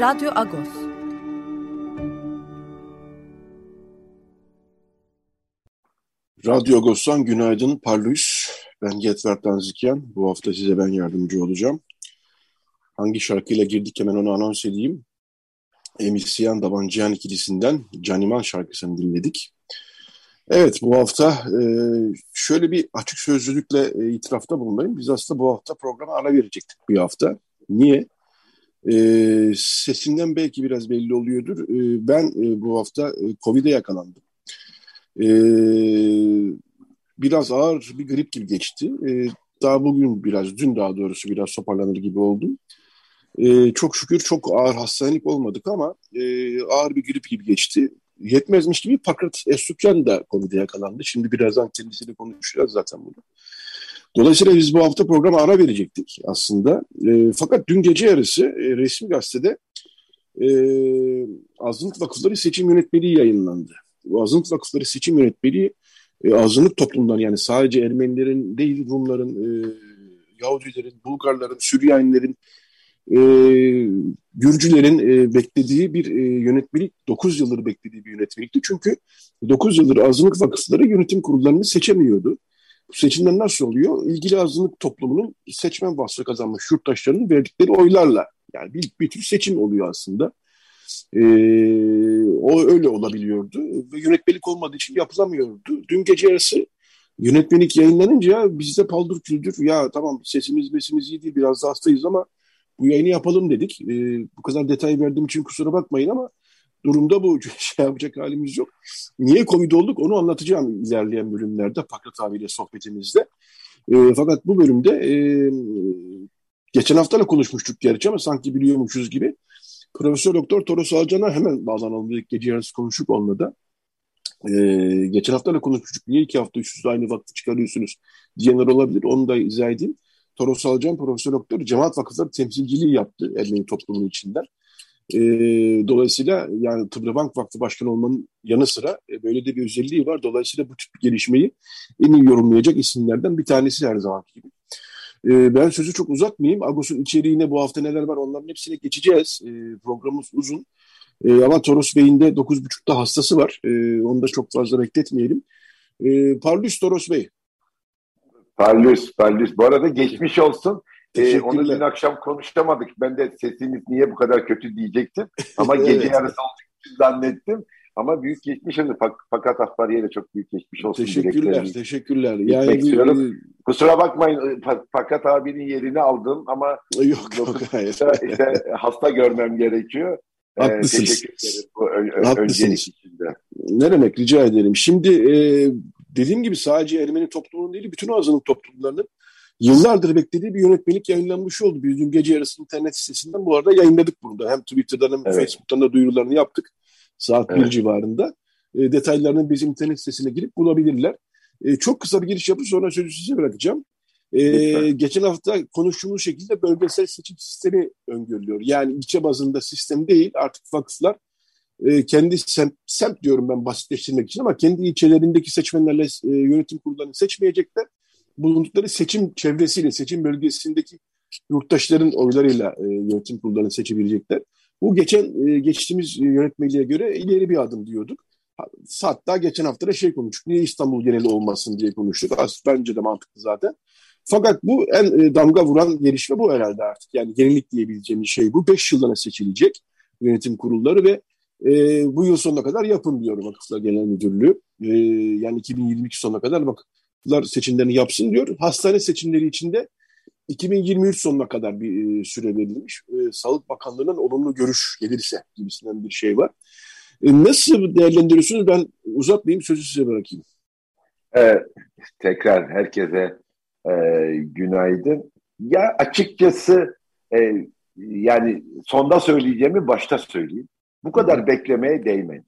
Radyo Agos. Radyo Agos'tan günaydın Parlus. Ben Getver Tanzikyan. Bu hafta size ben yardımcı olacağım. Hangi şarkıyla girdik hemen onu anons edeyim. Emisyen Dabancıyan ikilisinden Caniman şarkısını dinledik. Evet bu hafta e, şöyle bir açık sözlülükle e, itirafta bulunayım. Biz aslında bu hafta programa ara verecektik bir hafta. Niye? E, sesinden belki biraz belli oluyordur. E, ben e, bu hafta e, Covid'e yakalandım. E, biraz ağır bir grip gibi geçti. E, daha bugün biraz, dün daha doğrusu biraz toparlanır gibi oldum. E, çok şükür çok ağır hastanelik olmadık ama e, ağır bir grip gibi geçti. Yetmezmiş gibi Pakrat Esukyan da Covid'e yakalandı. Şimdi birazdan kendisiyle konuşacağız zaten bunu. Dolayısıyla biz bu hafta programa ara verecektik aslında. E, fakat dün gece yarısı e, resmi gazetede e, Azınlık Vakıfları Seçim Yönetmeliği yayınlandı. Bu Azınlık Vakıfları Seçim Yönetmeliği e, azınlık toplumdan yani sadece Ermenilerin değil Rumların, e, Yahudilerin, Bulgarların, Süryanilerin, e, Gürcülerin e, beklediği bir e, yönetmelik, 9 yıldır beklediği bir yönetmelikti. Çünkü 9 yıldır azınlık vakıfları yönetim kurullarını seçemiyordu. Seçimler nasıl oluyor? İlgili azınlık toplumunun seçmen vasfı kazanmış yurttaşlarının verdikleri oylarla. Yani bir, bir tür seçim oluyor aslında. Ee, o öyle olabiliyordu ve yönetmelik olmadığı için yapılamıyordu. Dün gece yarısı yönetmelik yayınlanınca bizde paldır küldür ya tamam sesimiz mesimiz iyi değil biraz da hastayız ama bu yayını yapalım dedik. Ee, bu kadar detay verdiğim için kusura bakmayın ama durumda bu şey yapacak halimiz yok. Niye Covid olduk onu anlatacağım ilerleyen bölümlerde Pakrat abiyle sohbetimizde. E, fakat bu bölümde e, geçen hafta da konuşmuştuk gerçi ama sanki biliyormuşuz gibi. Profesör Doktor Toros Alcan'a hemen bağlanalım dedik. Gece yarısı konuştuk onunla da. Ee, geçen hafta da konuşmuştuk. Niye iki hafta üst üste aynı vakti çıkarıyorsunuz diyenler olabilir. Onu da izah edeyim. Toros Alcan Profesör Doktor Cemaat Vakıfları temsilciliği yaptı Ermeni toplumunun içinden. E, dolayısıyla yani Tıbrı Bank Vakfı Başkanı olmanın yanı sıra e, böyle de bir özelliği var. Dolayısıyla bu tip gelişmeyi en iyi yorumlayacak isimlerden bir tanesi her zaman gibi. E, ben sözü çok uzatmayayım. Agos'un içeriğine bu hafta neler var onların hepsine geçeceğiz. E, programımız uzun. E, ama Toros Bey'in de 9.30'da hastası var. E, onu da çok fazla bekletmeyelim. E, Parlus Toros Bey. Parlus, Parlus. Bu arada geçmiş olsun. Ee, onu dün akşam konuşamadık. Ben de sesimiz niye bu kadar kötü diyecektim. Ama gece evet. yarısı olduğunu zannettim. Ama büyük geçmiş olsun. Fakat Ahbariye de çok büyük geçmiş olsun. Teşekkürler, teşekkürler. Yani bir, Kusura bakmayın Fakat abinin yerini aldım ama yok, yok hayır. işte hasta görmem gerekiyor. Ee, Haklısınız. Ee, teşekkür ederim bu ön, Haklısınız. Ne demek rica ederim. Şimdi e, dediğim gibi sadece Ermeni toplumunun değil bütün azınlık toplumlarının yıllardır beklediği bir yönetmelik yayınlanmış oldu. Biz dün gece yarısı internet sitesinden bu arada yayınladık burada. Hem Twitter'dan hem evet. Facebook'tan da duyurularını yaptık. Saat evet. 1 civarında. E, detaylarını bizim internet sitesine girip bulabilirler. E, çok kısa bir giriş yapıp sonra sözü size bırakacağım. E, geçen hafta konuştuğumuz şekilde bölgesel seçim sistemi öngörülüyor. Yani ilçe bazında sistem değil artık vakıflar e, kendi semt, semt diyorum ben basitleştirmek için ama kendi ilçelerindeki seçmenlerle e, yönetim kurullarını seçmeyecekler bulundukları seçim çevresiyle, seçim bölgesindeki yurttaşların oylarıyla e, yönetim kurullarını seçebilecekler. Bu geçen e, geçtiğimiz yönetmeliğe göre ileri bir adım diyorduk. Hatta geçen hafta da şey konuştuk. Niye İstanbul geneli olmasın diye konuştuk. Aslında bence de mantıklı zaten. Fakat bu en e, damga vuran gelişme bu herhalde artık. Yani yenilik diyebileceğimiz şey bu. Beş yıldan seçilecek yönetim kurulları ve e, bu yıl sonuna kadar yapın diyor Vakıflar Genel Müdürlüğü. E, yani 2022 sonuna kadar bak seçimlerini yapsın diyor. Hastane seçimleri içinde 2023 sonuna kadar bir e, süre verilmiş. E, Sağlık Bakanlığı'nın olumlu görüş gelirse gibisinden bir şey var. E, nasıl değerlendiriyorsunuz? Ben uzatmayayım sözü size bırakayım. Ee, tekrar herkese e, günaydın. Ya açıkçası e, yani sonda söyleyeceğimi başta söyleyeyim. Bu kadar Hı. beklemeye değmedi.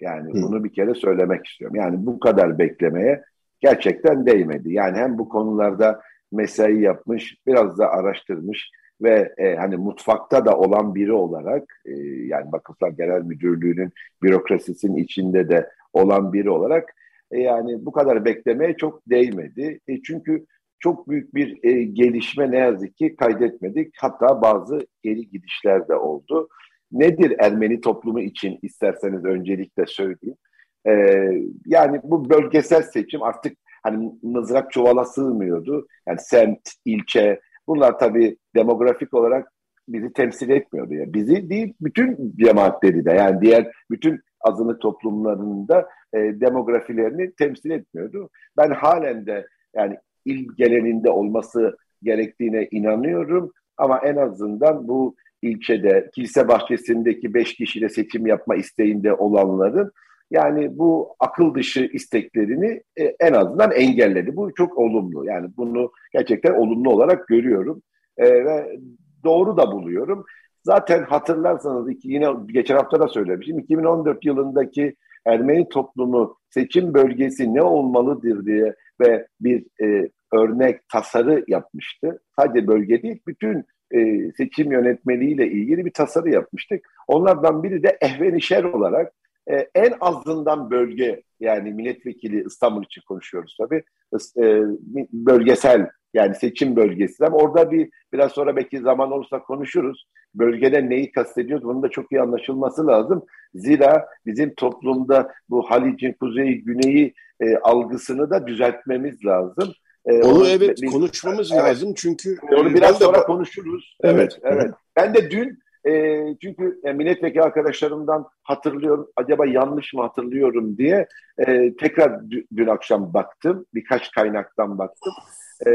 Yani Hı. bunu bir kere söylemek istiyorum. Yani bu kadar beklemeye gerçekten değmedi. Yani hem bu konularda mesai yapmış, biraz da araştırmış ve e, hani mutfakta da olan biri olarak e, yani Vakıflar Genel Müdürlüğü'nün bürokrasisinin içinde de olan biri olarak e, yani bu kadar beklemeye çok değmedi. E, çünkü çok büyük bir e, gelişme ne yazık ki kaydetmedik. Hatta bazı geri gidişler de oldu. Nedir Ermeni toplumu için isterseniz öncelikle söyleyeyim. E, yani bu bölgesel seçim artık hani mızrak çuvala sığmıyordu. Yani semt, ilçe bunlar tabii demografik olarak bizi temsil etmiyordu. Yani bizi değil bütün cemaatleri de yani diğer bütün azınlık toplumlarında e, demografilerini temsil etmiyordu. Ben halen de yani il geleninde olması gerektiğine inanıyorum ama en azından bu ilçede kilise bahçesindeki beş kişiyle seçim yapma isteğinde olanların yani bu akıl dışı isteklerini e, en azından engelledi. Bu çok olumlu. Yani bunu gerçekten olumlu olarak görüyorum e, ve doğru da buluyorum. Zaten hatırlarsanız iki, yine geçen hafta da söylemiştim. 2014 yılındaki Ermeni toplumu seçim bölgesi ne olmalıdır diye ve bir e, örnek tasarı yapmıştı. Sadece bölge değil, bütün e, seçim yönetmeliğiyle ilgili bir tasarı yapmıştık. Onlardan biri de ehvenişer olarak e, en azından bölge yani milletvekili İstanbul için konuşuyoruz tabii. E, bölgesel yani seçim bölgesi ama orada bir biraz sonra belki zaman olursa konuşuruz. Bölgede neyi kastediyoruz bunun da çok iyi anlaşılması lazım. Zira bizim toplumda bu Halic'in kuzeyi güneyi e, algısını da düzeltmemiz lazım. E, onu, onu evet biz, konuşmamız evet, lazım çünkü onu biraz sonra konuşuruz. Evet, evet. evet. Ben de dün e, çünkü e, milletvekili arkadaşlarımdan hatırlıyorum, acaba yanlış mı hatırlıyorum diye e, tekrar dün akşam baktım, birkaç kaynaktan baktım. E,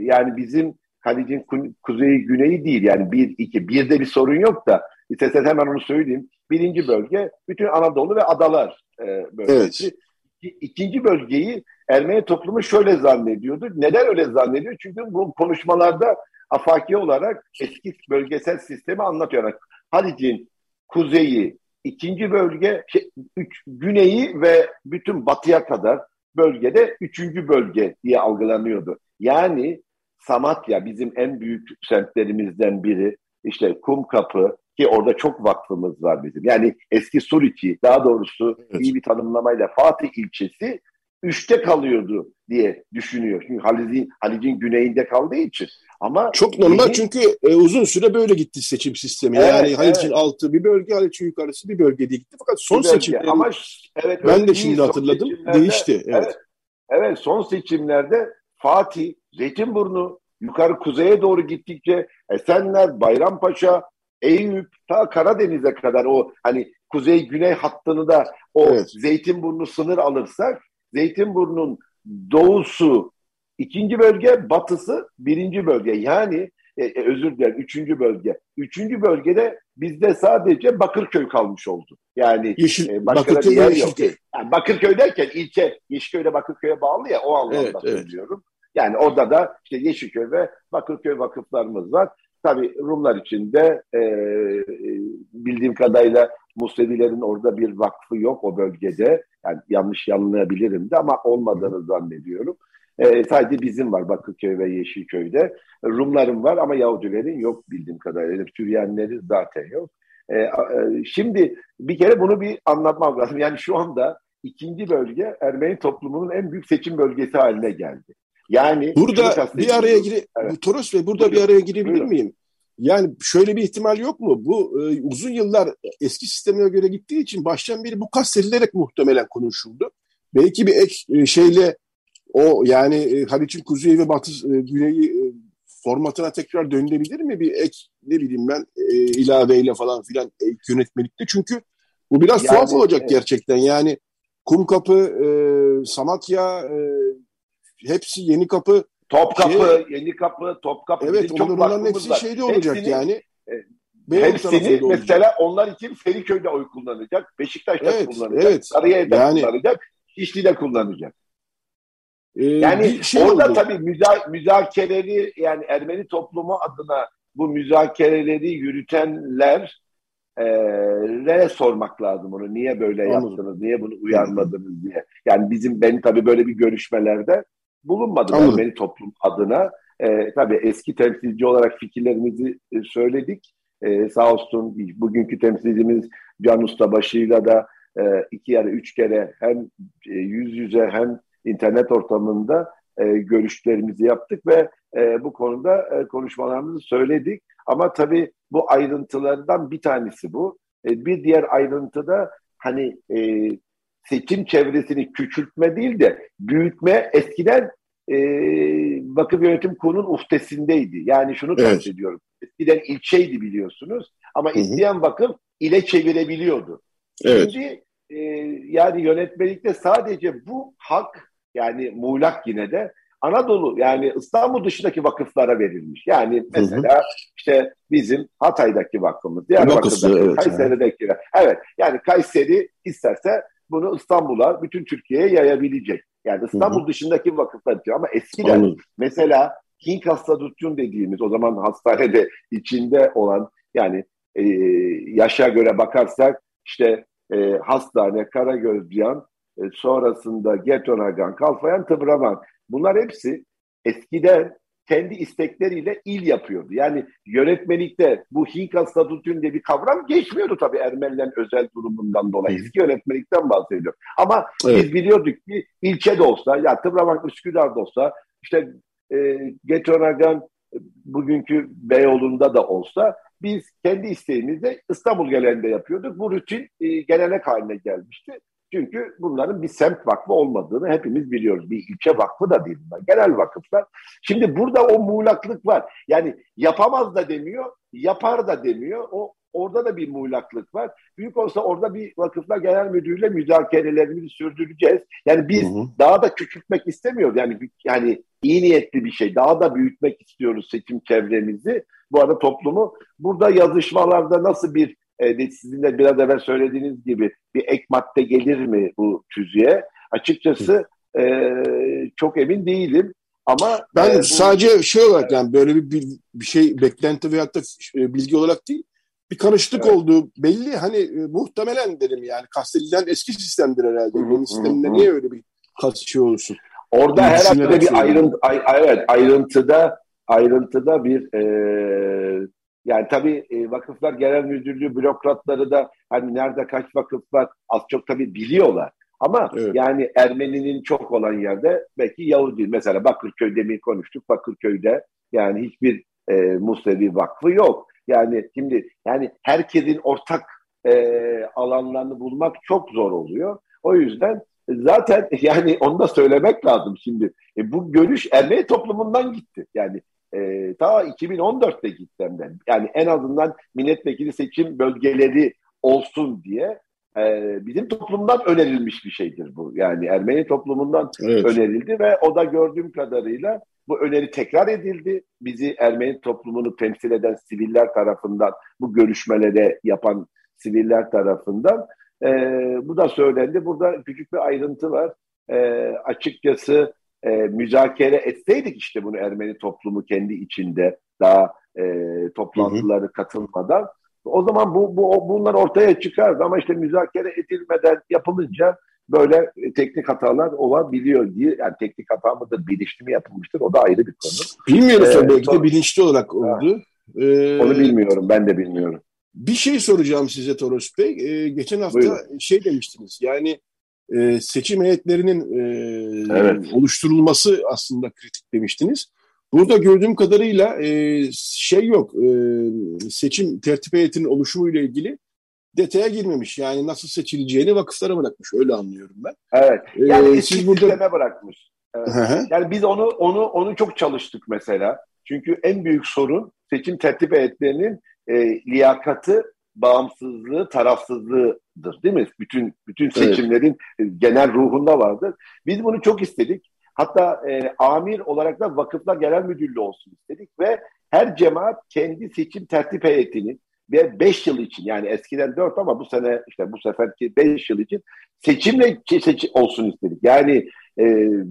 yani bizim Halic'in kuzeyi güneyi değil yani bir iki birde bir sorun yok da isterseniz hemen onu söyleyeyim. Birinci bölge bütün Anadolu ve adalar e, bölgesi. Evet. İkinci bölgeyi Ermeni toplumu şöyle zannediyordu. Neden öyle zannediyor? Çünkü bu konuşmalarda afaki olarak eski bölgesel sistemi anlatıyor. Yani Halic'in kuzeyi, ikinci bölge, şey, üç, güneyi ve bütün batıya kadar bölgede üçüncü bölge diye algılanıyordu. Yani Samatya bizim en büyük semtlerimizden biri. İşte Kumkapı ki orada çok vakfımız var bizim. Yani eski Suriçi daha doğrusu evet. iyi bir tanımlamayla Fatih ilçesi üçte kalıyordu diye düşünüyor. Çünkü Halic'in Halic'in güneyinde kaldığı için. Ama çok normal yeni... çünkü e, uzun süre böyle gitti seçim sistemi. Evet, yani Halic'in evet. altı bir bölge, Haliç'in yukarısı bir bölge diye gitti. Fakat son seçimlerde ama evet, ben de şimdi hatırladım değişti. Evet. evet. Evet son seçimlerde Fatih, Zeytinburnu yukarı kuzeye doğru gittikçe Esenler, Bayrampaşa, Eyüp ta Karadeniz'e kadar o hani kuzey güney hattını da o evet. Zeytinburnu sınır alırsak Zeytinburnu'nun doğusu ikinci bölge, batısı birinci bölge. Yani e, e, özür dilerim üçüncü bölge. Üçüncü bölgede bizde sadece Bakırköy kalmış oldu. Yani Yeşil, e, başka Bakırköy bir yer yok. Yani Bakırköy derken ilçe Yeşilköy'de Bakırköy'e bağlı ya o anlamda evet, söylüyorum. Evet. Yani orada da işte Yeşilköy ve Bakırköy vakıflarımız var. Tabii Rumlar için de e, bildiğim kadarıyla Musevilerin orada bir vakfı yok o bölgede. Yani yanlış yanılabilirim de ama olmadığını zannediyorum. E, sadece bizim var Bakırköy ve Yeşilköy'de. Rumların var ama Yahudilerin yok bildiğim kadarıyla. Süryanilerin zaten yok. E, e, şimdi bir kere bunu bir anlatmam lazım. Yani şu anda ikinci bölge Ermeni toplumunun en büyük seçim bölgesi haline geldi. Yani burada bir araya gire evet. Toros Bey burada Buyurun. bir araya girebilir Buyurun. miyim? Yani şöyle bir ihtimal yok mu? Bu e, uzun yıllar eski sisteme göre gittiği için baştan beri bu kastedilerek muhtemelen konuşuldu. Belki bir ek e, şeyle o yani e, Haliç'in kuzeyi ve batı e, güneyi e, formatına tekrar dönülebilir mi? Bir ek ne bileyim ben e, ilaveyle falan filan e, yönetmelikte. Çünkü bu biraz yani, tuhaf olacak evet. gerçekten. Yani Kumkapı, e, Samatya, e, hepsi Yeni Kapı. Topkapı, şey, Yeni Kapı, Topkapı. Evet onların hepsi şeyde olacak hepsini, yani. E, hepsini mesela onlar için Feriköy'de oy kullanacak, Beşiktaş'ta evet, kullanacak, evet. Sarıyer'de yani, kullanacak, İşli'de kullanacak. Ee, yani şey orada oldu. tabii müza müzakereleri yani Ermeni toplumu adına bu müzakereleri yürütenler e, sormak lazım onu. Niye böyle Anladım. yaptınız? Niye bunu uyarmadınız diye. Yani bizim ben tabii böyle bir görüşmelerde bulunmadım Anladım. Ermeni toplum adına. E, tabii eski temsilci olarak fikirlerimizi söyledik. E, sağ olsun bugünkü temsilcimiz Can Ustabaşı'yla da e, iki ya da üç kere hem e, yüz yüze hem internet ortamında e, görüşlerimizi yaptık ve e, bu konuda e, konuşmalarımızı söyledik. Ama tabii bu ayrıntılardan bir tanesi bu. E, bir diğer ayrıntı da hani e, seçim çevresini küçültme değil de büyütme eskiden e, vakıf yönetim kurulunun uhdesindeydi. Yani şunu evet. kastediyorum. Eskiden ilçeydi biliyorsunuz ama Hı-hı. isteyen vakıf ile çevirebiliyordu. Evet. Şimdi e, yani yönetmelikte sadece bu hak yani muğlak yine de Anadolu yani İstanbul dışındaki vakıflara verilmiş. Yani mesela hı hı. işte bizim Hatay'daki vakfımız, Diyarbakır'daki, evet, Kayseri'deki. Evet. evet yani Kayseri isterse bunu İstanbul'a, bütün Türkiye'ye yayabilecek. Yani İstanbul hı hı. dışındaki vakıflar için ama eskiden Anladım. mesela King Hastadutyum dediğimiz o zaman hastanede içinde olan yani e, yaşa göre bakarsak işte e, hastane, Karagözcan, e, sonrasında Getonagan, Kalfayan, Tıbraman. Bunlar hepsi eskiden kendi istekleriyle il yapıyordu. Yani yönetmelikte bu Hinka statütün diye bir kavram geçmiyordu tabii Ermenilerin özel durumundan dolayı. Eski yönetmelikten bahsediyorum. Ama evet. biz biliyorduk ki ilçe de olsa, ya Tıbraman Üsküdar'da olsa, işte e, Getonagan bugünkü Beyoğlu'nda da olsa biz kendi isteğimizle İstanbul geleneğinde yapıyorduk. Bu rutin e, gelenek haline gelmişti. Çünkü bunların bir semt vakfı olmadığını hepimiz biliyoruz. Bir ilçe vakfı da değil bunlar. Genel vakıflar. Şimdi burada o muğlaklık var. Yani yapamaz da demiyor, yapar da demiyor. O Orada da bir muğlaklık var. Büyük olsa orada bir vakıflar genel müdürüyle müzakerelerimizi sürdüreceğiz. Yani biz hı hı. daha da küçültmek istemiyoruz. Yani yani iyi niyetli bir şey. Daha da büyütmek istiyoruz seçim çevremizi. Bu arada toplumu burada yazışmalarda nasıl bir e, sizin de biraz evvel söylediğiniz gibi bir ek madde gelir mi bu tüzüğe? Açıkçası e, çok emin değilim. Ama ben e, bu, sadece şey olarak yani böyle bir, bir şey beklenti veyahut da bilgi olarak değil bir karışıklık evet. olduğu belli. Hani e, muhtemelen dedim yani kastedilen eski sistemdir herhalde. Yeni sistemde niye öyle bir şey olsun? Orada herhalde bir ayrıntı, ay, evet, ayrıntıda ayrıntıda bir e, yani tabii e, vakıflar genel müdürlüğü bürokratları da hani nerede kaç vakıf var az çok tabii biliyorlar. Ama evet. yani Ermeninin çok olan yerde belki Yahudi. Mesela Bakırköy'de mi konuştuk? Bakırköy'de yani hiçbir e, Musevi vakfı yok. Yani şimdi yani herkesin ortak e, alanlarını bulmak çok zor oluyor. O yüzden zaten yani onu da söylemek lazım şimdi. E, bu görüş Ermeni toplumundan gitti. Yani e, ta 2014'te gitti Yani en azından milletvekili seçim bölgeleri olsun diye e, bizim toplumdan önerilmiş bir şeydir bu. Yani Ermeni toplumundan evet. önerildi ve o da gördüğüm kadarıyla bu öneri tekrar edildi. Bizi Ermeni toplumunu temsil eden siviller tarafından, bu görüşmelere yapan siviller tarafından e, bu da söylendi. Burada küçük bir ayrıntı var. E, açıkçası e, müzakere etseydik işte bunu Ermeni toplumu kendi içinde daha e, toplantıları hı hı. katılmadan o zaman bu, bu bunlar ortaya çıkardı ama işte müzakere edilmeden yapılınca böyle teknik hatalar olabiliyor diye yani teknik hata mıdır bilinçli mi yapılmıştır o da ayrı bir konu. Bilmiyoruz ee, belki de bilinçli olarak oldu. Ee, onu bilmiyorum ben de bilmiyorum. Bir şey soracağım size Toros Bey. Ee, geçen hafta Buyurun. şey demiştiniz yani e, seçim heyetlerinin e, evet. oluşturulması aslında kritik demiştiniz. Burada gördüğüm kadarıyla e, şey yok, e, seçim tertip heyetinin oluşumuyla ilgili detaya girmemiş. Yani nasıl seçileceğini vakıflara bırakmış. Öyle anlıyorum ben. Evet. E, yani ee, siz burada bırakmış. Evet. yani biz onu onu onu çok çalıştık mesela. Çünkü en büyük sorun seçim tertip heyetlerinin e, liyakatı bağımsızlığı, tarafsızlığıdır değil mi? Bütün bütün seçimlerin evet. genel ruhunda vardır. Biz bunu çok istedik. Hatta e, amir olarak da vakıflar genel müdürlüğü olsun istedik ve her cemaat kendi seçim tertip heyetinin ve 5 yıl için yani eskiden 4 ama bu sene işte bu seferki 5 yıl için seçimle seçim olsun istedik. Yani e,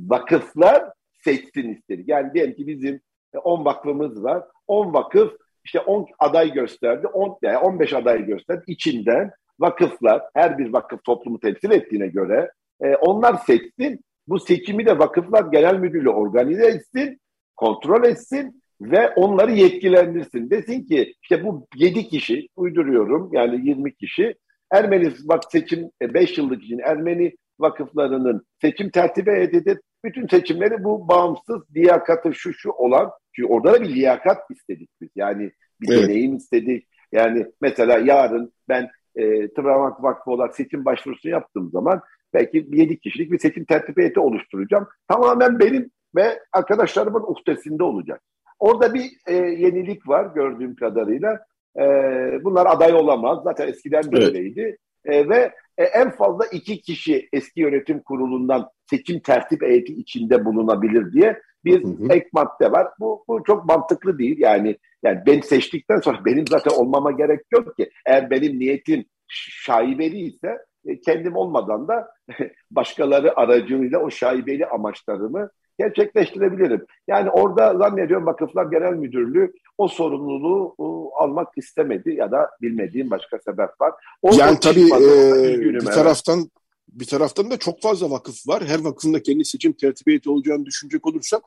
vakıflar seçsin istedik. Yani diyelim ki bizim 10 vakfımız var. 10 vakıf işte 10 aday gösterdi. 10 yani 15 aday gösterdi. İçinden vakıflar her bir vakıf toplumu temsil ettiğine göre e, onlar seçsin. Bu seçimi de vakıflar genel müdürlüğü organize etsin, kontrol etsin ve onları yetkilendirsin. Desin ki işte bu 7 kişi uyduruyorum yani 20 kişi Ermeni bak seçim 5 e, yıllık için Ermeni vakıflarının seçim tertibi edildi. Bütün seçimleri bu bağımsız liyakatı şu şu olan çünkü orada da bir liyakat istedik biz. Yani bir evet. deneyim istedik. Yani mesela yarın ben e, Travanak Vakfı olarak seçim başvurusunu yaptığım zaman belki 7 kişilik bir seçim tertip heyeti oluşturacağım. Tamamen benim ve arkadaşlarımın uhdesinde olacak. Orada bir e, yenilik var gördüğüm kadarıyla. E, bunlar aday olamaz. Zaten eskiden böyleydi. Evet. E, ve e, en fazla iki kişi eski yönetim kurulundan seçim tertip heyeti içinde bulunabilir diye bir hı hı. ek madde var. Bu, bu çok mantıklı değil. Yani yani ben seçtikten sonra benim zaten olmama gerek yok ki. Eğer benim niyetim şaibeli ise e, kendim olmadan da başkaları aracılığıyla o şaibeli amaçlarımı gerçekleştirebilirim. Yani orada zannediyorum Vakıflar Genel Müdürlüğü o sorumluluğu almak istemedi ya da bilmediğim başka sebep var. O yani tabii e, bir taraftan bir taraftan da çok fazla vakıf var. Her vakfın da kendi seçim tertibiyeti olacağını düşünecek olursak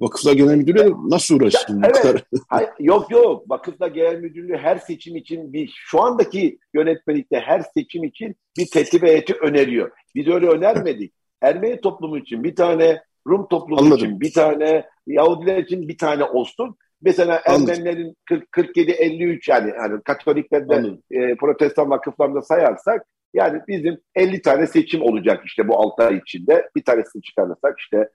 Vakıflar Genel Müdürlüğü nasıl uğraşsın? Ya, evet. Hayır, yok yok. Vakıflar Genel Müdürlüğü her seçim için bir şu andaki yönetmelikte her seçim için bir tertip heyeti öneriyor. Biz öyle önermedik. Ermeni toplumu için bir tane, Rum toplumu Anladım. için bir tane, Yahudiler için bir tane olsun. Mesela Ermenilerin 47-53 yani, yani Katoliklerden e, Protestan vakıflarında sayarsak yani bizim 50 tane seçim olacak işte bu 6 ay içinde. Bir tanesini çıkarırsak işte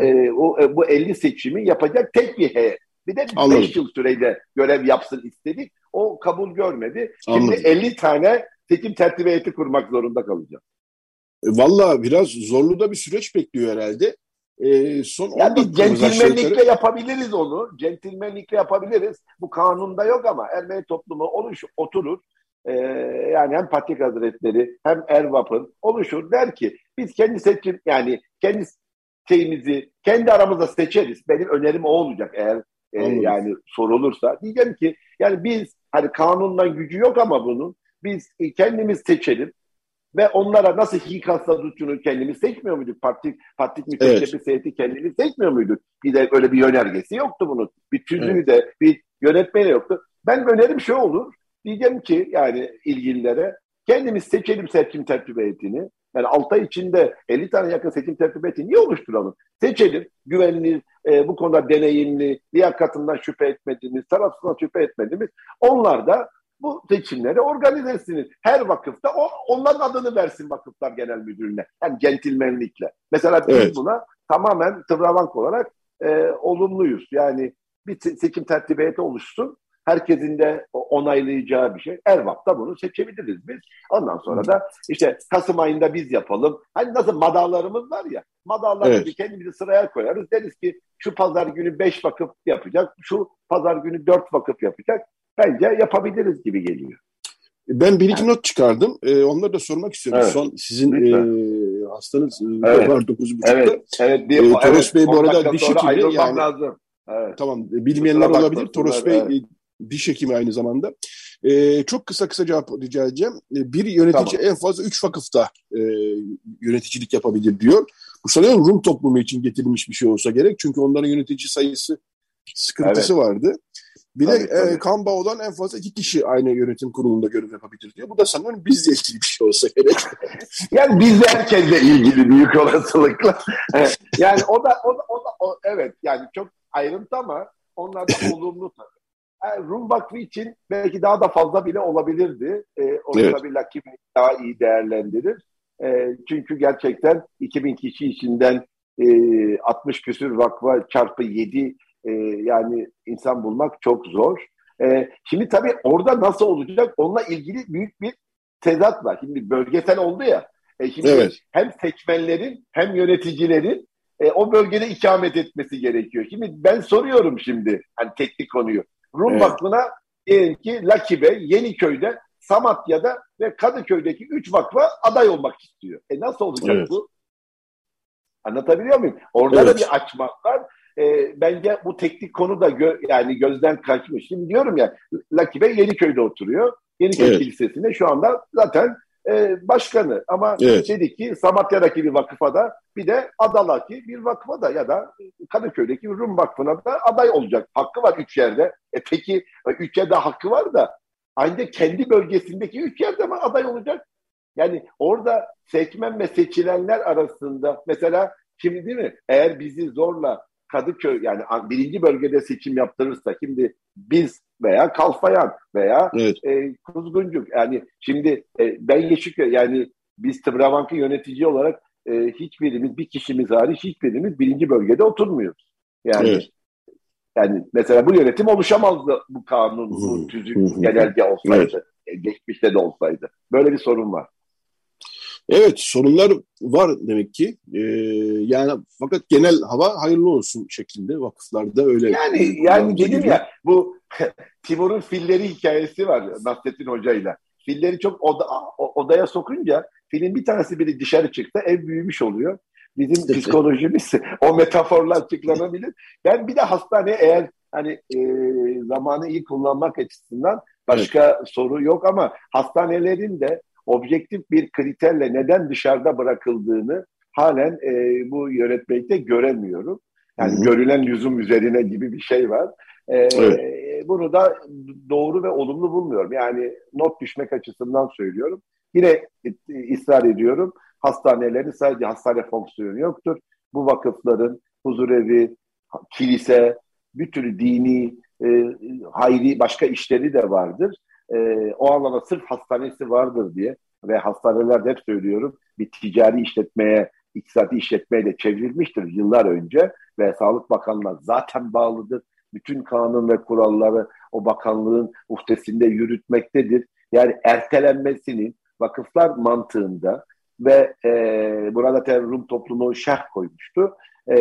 e, o, e, bu 50 seçimi yapacak tek bir heyet. Bir de 5 yıl süreyle görev yapsın istedik. O kabul görmedi. Şimdi Anladım. 50 tane seçim tertip heyeti kurmak zorunda kalacağız. E, Valla biraz zorlu da bir süreç bekliyor herhalde. E, son ya biz centilmenlikle yapabiliriz onu. Centilmenlikle yapabiliriz. Bu kanunda yok ama Ermeni toplumu oluş, oturur. E, yani hem Patrik Hazretleri hem Ervap'ın oluşur der ki biz kendi seçim yani kendi şeyimizi kendi aramızda seçeriz. Benim önerim o olacak eğer e, yani sorulursa. Diyeceğim ki yani biz hani kanundan gücü yok ama bunun biz kendimiz seçelim ve onlara nasıl hikâ statüsünü kendimiz seçmiyor muyduk? Parti, partik müteşebbis evet. heyeti kendimiz seçmiyor muyduk? Bir de öyle bir yönergesi yoktu bunun. Bir tüzüğü evet. de bir yönetmeni yoktu. Ben önerim şu olur. Diyeceğim ki yani ilgililere kendimiz seçelim seçim tertip heyetini. Yani 6 ay içinde 50 tane yakın seçim tertibiyeti niye oluşturalım? Seçelim. Güvenli, e, bu konuda deneyimli, liyakatından şüphe etmediğimiz, tarafsızdan şüphe etmediğimiz onlar da bu seçimleri organize etsiniz. Her vakıfta o, onların adını versin vakıflar genel müdürlüğüne. Yani centilmenlikle. Mesela biz evet. buna tamamen tıvravank olarak e, olumluyuz. Yani bir seçim tertibiyeti oluşsun herkesin de onaylayacağı bir şey. Ervap da bunu seçebiliriz biz. Ondan sonra da işte Kasım ayında biz yapalım. Hani nasıl madalarımız var ya, madalarımızı evet. kendimizi sıraya koyarız. Deriz ki şu pazar günü beş vakıf yapacak, şu pazar günü dört vakıf yapacak. Bence yapabiliriz gibi geliyor. Ben bir iki evet. not çıkardım. Ee, onları da sormak istiyorum. Evet. Son sizin e, hastanız e, evet. var 9.30'da. Evet. evet. Bir, ee, Toros evet, Bey bu arada diş hekimi. Yani, lazım. Evet. Tamam. Bilmeyenler olabilir. Toros Bey evet diş hekimi aynı zamanda. E, çok kısa kısa cevap rica edeceğim. E, bir yönetici tamam. en fazla üç vakıfta e, yöneticilik yapabilir diyor. Bu sanıyorum Rum toplumu için getirilmiş bir şey olsa gerek. Çünkü onların yönetici sayısı sıkıntısı evet. vardı. Bir tabii, de tabii. E, olan en fazla iki kişi aynı yönetim kurulunda görev yapabilir diyor. Bu da sanıyorum bizle ilgili bir şey olsa gerek. yani bizle herkesle ilgili büyük olasılıkla. yani o da, o da, o da o, evet yani çok ayrıntı ama onlar da olumlu tabii. Rum Vakfı için belki daha da fazla bile olabilirdi. E, onu evet. tabii Lucky daha iyi değerlendirir. E, çünkü gerçekten 2000 kişi içinden e, 60 küsür vakfa çarpı 7 e, yani insan bulmak çok zor. E, şimdi tabii orada nasıl olacak onunla ilgili büyük bir tezat var. Şimdi bölgesel oldu ya. E, şimdi evet. hem seçmenlerin hem yöneticilerin e, o bölgede ikamet etmesi gerekiyor. Şimdi ben soruyorum şimdi hani teknik konuyu. Rum evet. Vakfı'na diyelim ki Lakibe, Yeniköy'de, Samatya'da ve Kadıköy'deki üç vakfa aday olmak istiyor. E nasıl olacak evet. bu? Anlatabiliyor muyum? Orada evet. da bir açmak var. E, bence bu teknik konu da gö yani gözden kaçmış. Şimdi diyorum ya Lucky Bey Yeniköy'de oturuyor. Yeniköy evet. Kilisesi'nde şu anda zaten e, başkanı. Ama evet. dedi ki Samatya'daki bir vakıfa da bir de Adalaki bir vakıfa da ya da Kadıköy'deki bir Rum vakfına da aday olacak. Hakkı var üç yerde. E peki üç yerde hakkı var da ancak kendi bölgesindeki üç yerde mi aday olacak? Yani orada seçmen ve seçilenler arasında mesela şimdi değil mi? Eğer bizi zorla Kadıköy yani birinci bölgede seçim yaptırırsa şimdi biz veya Kalfayan veya evet. e, Kuzguncuk yani şimdi e, ben Yeşilköy yani biz Tıbravank'ı yönetici olarak e, hiçbirimiz bir kişimiz hariç hiçbirimiz birinci bölgede oturmuyoruz. Yani evet. yani mesela bu yönetim oluşamazdı bu kanun, bu tüzük, genelge olsaydı. Evet. E, geçmişte de olsaydı. Böyle bir sorun var. Evet sorunlar var demek ki. Ee, yani fakat genel hava hayırlı olsun şeklinde vakıflarda öyle. Yani yani dedim ya bu Timur'un filleri hikayesi var Nasrettin Hoca'yla. Filleri çok oda, odaya sokunca filin bir tanesi biri dışarı çıktı ev büyümüş oluyor. Bizim psikolojimiz o metaforlar açıklanabilir. Ben bir de hastane eğer hani e, zamanı iyi kullanmak açısından başka evet. soru yok ama hastanelerin de objektif bir kriterle neden dışarıda bırakıldığını halen e, bu yönetmekte göremiyorum. Yani Hı-hı. görülen yüzüm üzerine gibi bir şey var. E, evet. Bunu da doğru ve olumlu bulmuyorum. Yani not düşmek açısından söylüyorum. Yine ısrar ediyorum. Hastanelerin sadece hastane fonksiyonu yoktur. Bu vakıfların huzurevi, kilise, bir türlü dini, e, hayri başka işleri de vardır e, o anlamda sırf hastanesi vardır diye ve hastanelerde hep söylüyorum bir ticari işletmeye, iktisadi işletmeye de çevrilmiştir yıllar önce ve Sağlık Bakanlığı'na zaten bağlıdır. Bütün kanun ve kuralları o bakanlığın uhdesinde yürütmektedir. Yani ertelenmesinin vakıflar mantığında ve e, burada tabii Rum toplumu şerh koymuştu. E,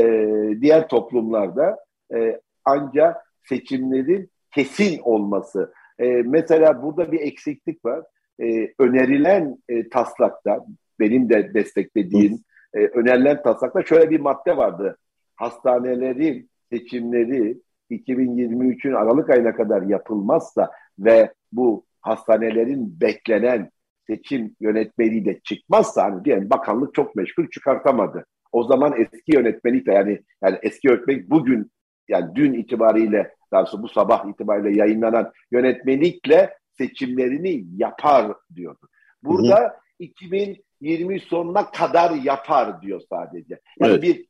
diğer toplumlarda e, ancak seçimlerin kesin olması, e, mesela burada bir eksiklik var. E, önerilen e, taslakta, benim de desteklediğim e, önerilen taslakta şöyle bir madde vardı. Hastanelerin seçimleri 2023'ün Aralık ayına kadar yapılmazsa ve bu hastanelerin beklenen seçim yönetmeliği de çıkmazsa hani diyelim bakanlık çok meşgul çıkartamadı. O zaman eski yönetmelik de yani yani eski yönetmelik bugün yani dün itibariyle daha bu sabah itibariyle yayınlanan yönetmelikle seçimlerini yapar diyordu. Burada hı hı. 2020 sonuna kadar yapar diyor sadece. Yani evet. bir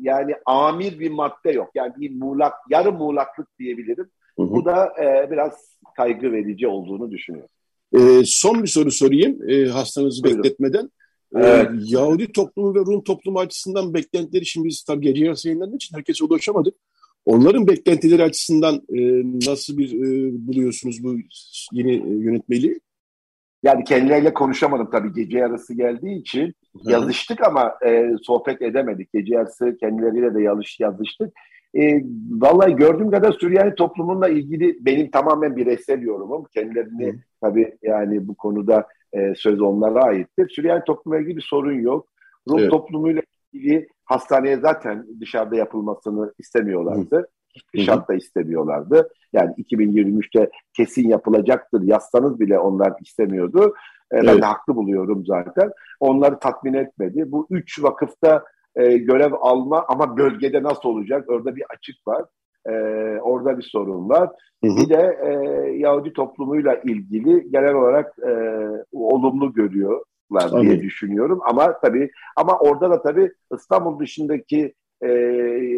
yani amir bir madde yok. Yani bir muğlak, yarı muğlaklık diyebilirim. Hı hı. Bu da e, biraz kaygı verici olduğunu düşünüyorum. E, son bir soru sorayım e, hastanızı Buyurun. bekletmeden. E, evet. Ee, Yahudi toplumu ve Rum toplumu açısından beklentileri şimdi biz tabii gece yarısı yayınladığı için herkese ulaşamadık. Onların beklentileri açısından e, nasıl bir e, buluyorsunuz bu yeni e, yönetmeliği? Yani kendileriyle konuşamadım tabii gece yarısı geldiği için. Hı. Yazıştık ama e, sohbet edemedik. Gece yarısı kendileriyle de yazış, yazıştık. E, vallahi gördüğüm kadar Süryani toplumunla ilgili benim tamamen bireysel yorumum. Kendilerini Hı. tabii yani bu konuda e, söz onlara aittir. Süryani toplumuyla ilgili bir sorun yok. Rum evet. toplumuyla ilgili hastaneye zaten dışarıda yapılmasını istemiyorlardı. Hiçbir şartta istemiyorlardı. Yani 2023'te kesin yapılacaktır yazsanız bile onlar istemiyordu. E, evet. Ben de haklı buluyorum zaten. Onları tatmin etmedi. Bu üç vakıfta e, görev alma ama bölgede nasıl olacak? Orada bir açık var. E, orada bir sorun var. Hı hı. Bir de e, Yahudi toplumuyla ilgili genel olarak e, olumlu görüyor var diye düşünüyorum. Ama tabii ama orada da tabii İstanbul dışındaki e,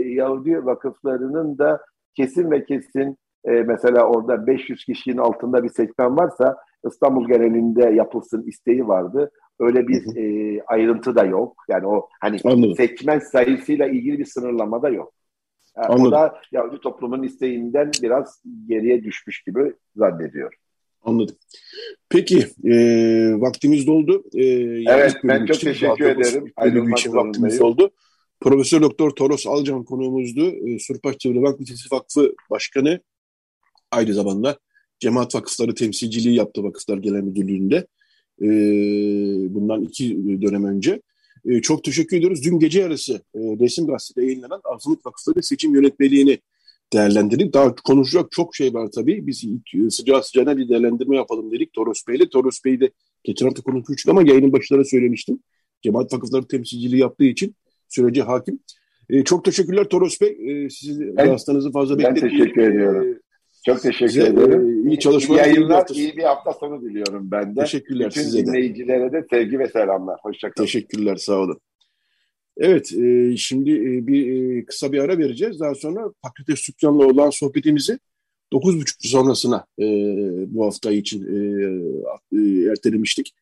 Yahudi vakıflarının da kesin ve kesin e, mesela orada 500 kişinin altında bir seçmen varsa İstanbul genelinde yapılsın isteği vardı. Öyle bir hı hı. E, ayrıntı da yok. Yani o hani Anladım. seçmen sayısıyla ilgili bir sınırlama da yok. Yani o da Yahudi toplumun isteğinden biraz geriye düşmüş gibi zannediyorum. Anladım. Peki e, vaktimiz doldu. E, evet ben çok teşekkür ederim. Ayrılmak için vaktimiz oldu. Profesör Doktor Toros Alcan konuğumuzdu. E, Surpaç Çevre Bank Lisesi Vakfı Başkanı. Aynı zamanda Cemaat Vakıfları temsilciliği yaptı Vakıflar Genel Müdürlüğü'nde. E, bundan iki dönem önce. E, çok teşekkür ediyoruz. Dün gece yarısı e, Resim Gazete'de yayınlanan Azınlık Vakıfları seçim yönetmeliğini değerlendirdik. Daha konuşacak çok şey var tabii. Biz sıcağı sıcağına bir değerlendirme yapalım dedik Toros Bey'le. Toros Bey de geçen hafta konuşmuştuk ama yayının başında söylemiştim. Cemaat vakıfları temsilciliği yaptığı için sürece hakim. E, çok teşekkürler Toros Bey. E, sizin ben, hastanızı fazla bekletmeyin. Ben teşekkür ediyorum. E, çok teşekkür size, ederim. E, iyi çalışmalar. İyi yayınlar, iyi bir hafta sonu diliyorum ben de. Teşekkürler Bütün size de. dinleyicilere de sevgi ve selamlar. Hoşçakalın. Teşekkürler, sağ olun. Evet, e, şimdi e, bir e, kısa bir ara vereceğiz. Daha sonra Pakrates Sükkan'la olan sohbetimizi 9.30 sonrasına e, bu hafta için e, e, ertelemiştik.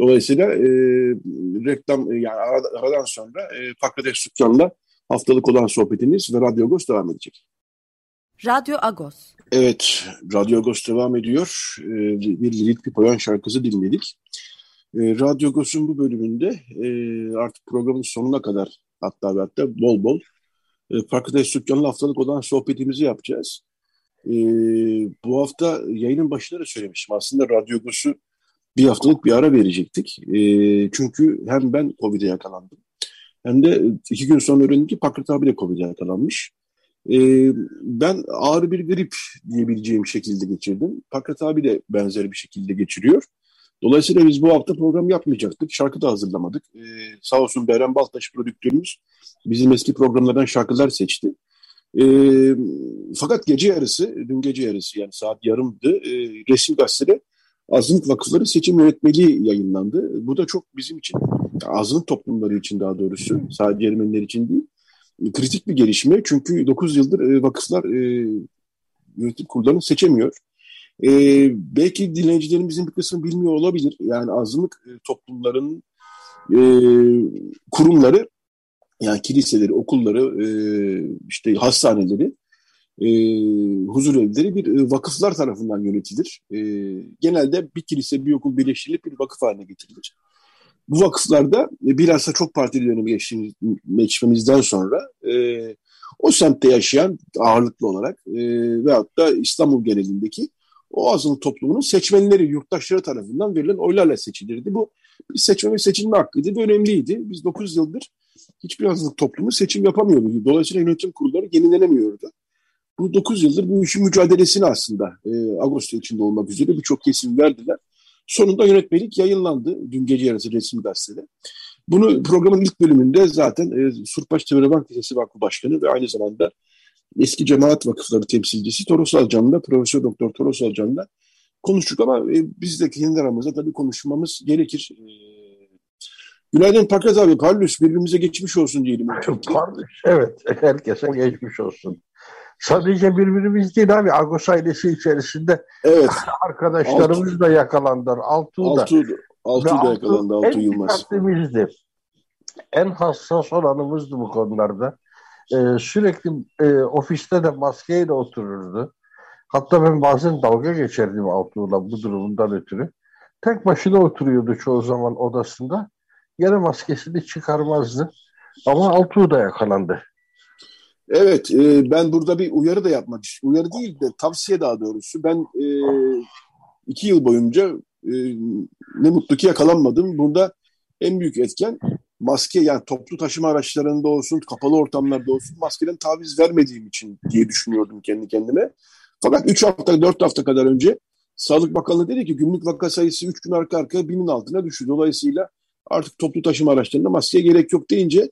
Dolayısıyla e, reklam yani aradan sonra e, Pakrates Sükkan'la haftalık olan sohbetimiz ve Radyo Agos devam edecek. Radyo Agos. Evet, Radyo Agos devam ediyor. E, bir Lilith Pipoyan şarkısı dinledik. E, Radyo Agos'un bu bölümünde e, artık programın sonuna kadar hatta ve hatta bol bol e, Sükkan'la haftalık olan sohbetimizi yapacağız. E, bu hafta yayının başında da söylemiştim. Aslında Radyo Agos'u bir haftalık bir ara verecektik. E, çünkü hem ben Covid'e yakalandım hem de iki gün sonra öğrendim ki Pakrat abi de Covid'e yakalanmış. Ben ağır bir grip diyebileceğim şekilde geçirdim. Pakrat abi de benzer bir şekilde geçiriyor. Dolayısıyla biz bu hafta program yapmayacaktık. Şarkı da hazırlamadık. Ee, sağ olsun Beren Baltaş prodüktörümüz bizim eski programlardan şarkılar seçti. Ee, fakat gece yarısı, dün gece yarısı yani saat yarımdı. E, resim gazetede azınlık vakıfları seçim yönetmeliği yayınlandı. Bu da çok bizim için, azınlık toplumları için daha doğrusu, sadece Ermeniler için değil, kritik bir gelişme. Çünkü 9 yıldır e, vakıflar e, yönetim kurullarını seçemiyor. E, belki dinleyicilerimizin bir kısmı bilmiyor olabilir. Yani azınlık e, toplumların e, kurumları, yani kiliseleri, okulları, e, işte hastaneleri, e, huzur evleri bir e, vakıflar tarafından yönetilir. E, genelde bir kilise, bir okul birleştirilip bir vakıf haline getirilir. Bu vakıflarda e, bilhassa çok partili dönemi geçmemizden sonra e, o semtte yaşayan ağırlıklı olarak e, veyahut da İstanbul genelindeki o azınlık toplumunun seçmenleri, yurttaşları tarafından verilen oylarla seçilirdi. Bu bir seçme ve seçilme hakkıydı ve önemliydi. Biz 9 yıldır hiçbir azınlık toplumu seçim yapamıyordu. Dolayısıyla yönetim kurulları yenilenemiyordu. Bu 9 yıldır bu işin mücadelesini aslında e, Ağustos içinde olmak üzere birçok kesim verdiler. Sonunda yönetmelik yayınlandı dün gece yarısı resmi gazetede. Bunu programın ilk bölümünde zaten e, Surpaş Çevre Bank Lisesi Vakfı Başkanı ve aynı zamanda eski cemaat vakıfları temsilcisi Toros Alcan'la, Profesör Doktor Toros Alcan'la konuştuk ama e, biz de kendi aramızda tabii konuşmamız gerekir. E, günaydın Pakas abi, Parlus birbirimize geçmiş olsun diyelim. Parlus, evet herkese geçmiş olsun. Sadece birbirimiz değil abi. Agos ailesi içerisinde evet. arkadaşlarımız Altı. da yakalandılar. Altuğ da. Altı, Altı da yakalandı. Altı Yılmaz. En En hassas olanımızdı bu konularda. Ee, sürekli e, ofiste de maskeyle otururdu. Hatta ben bazen dalga geçerdim Altuğ'la bu durumundan ötürü. Tek başına oturuyordu çoğu zaman odasında. Yine maskesini çıkarmazdı. Ama Altuğ da yakalandı. Evet, e, ben burada bir uyarı da yapmak istiyorum. Uyarı değil de tavsiye daha doğrusu. Ben e, iki yıl boyunca e, ne mutlu ki yakalanmadım. Burada en büyük etken maske yani toplu taşıma araçlarında olsun, kapalı ortamlarda olsun maskeden taviz vermediğim için diye düşünüyordum kendi kendime. Fakat 3 hafta, 4 hafta kadar önce Sağlık Bakanlığı dedi ki günlük vaka sayısı 3 gün arka arkaya binin altına düştü. Dolayısıyla artık toplu taşıma araçlarında maskeye gerek yok deyince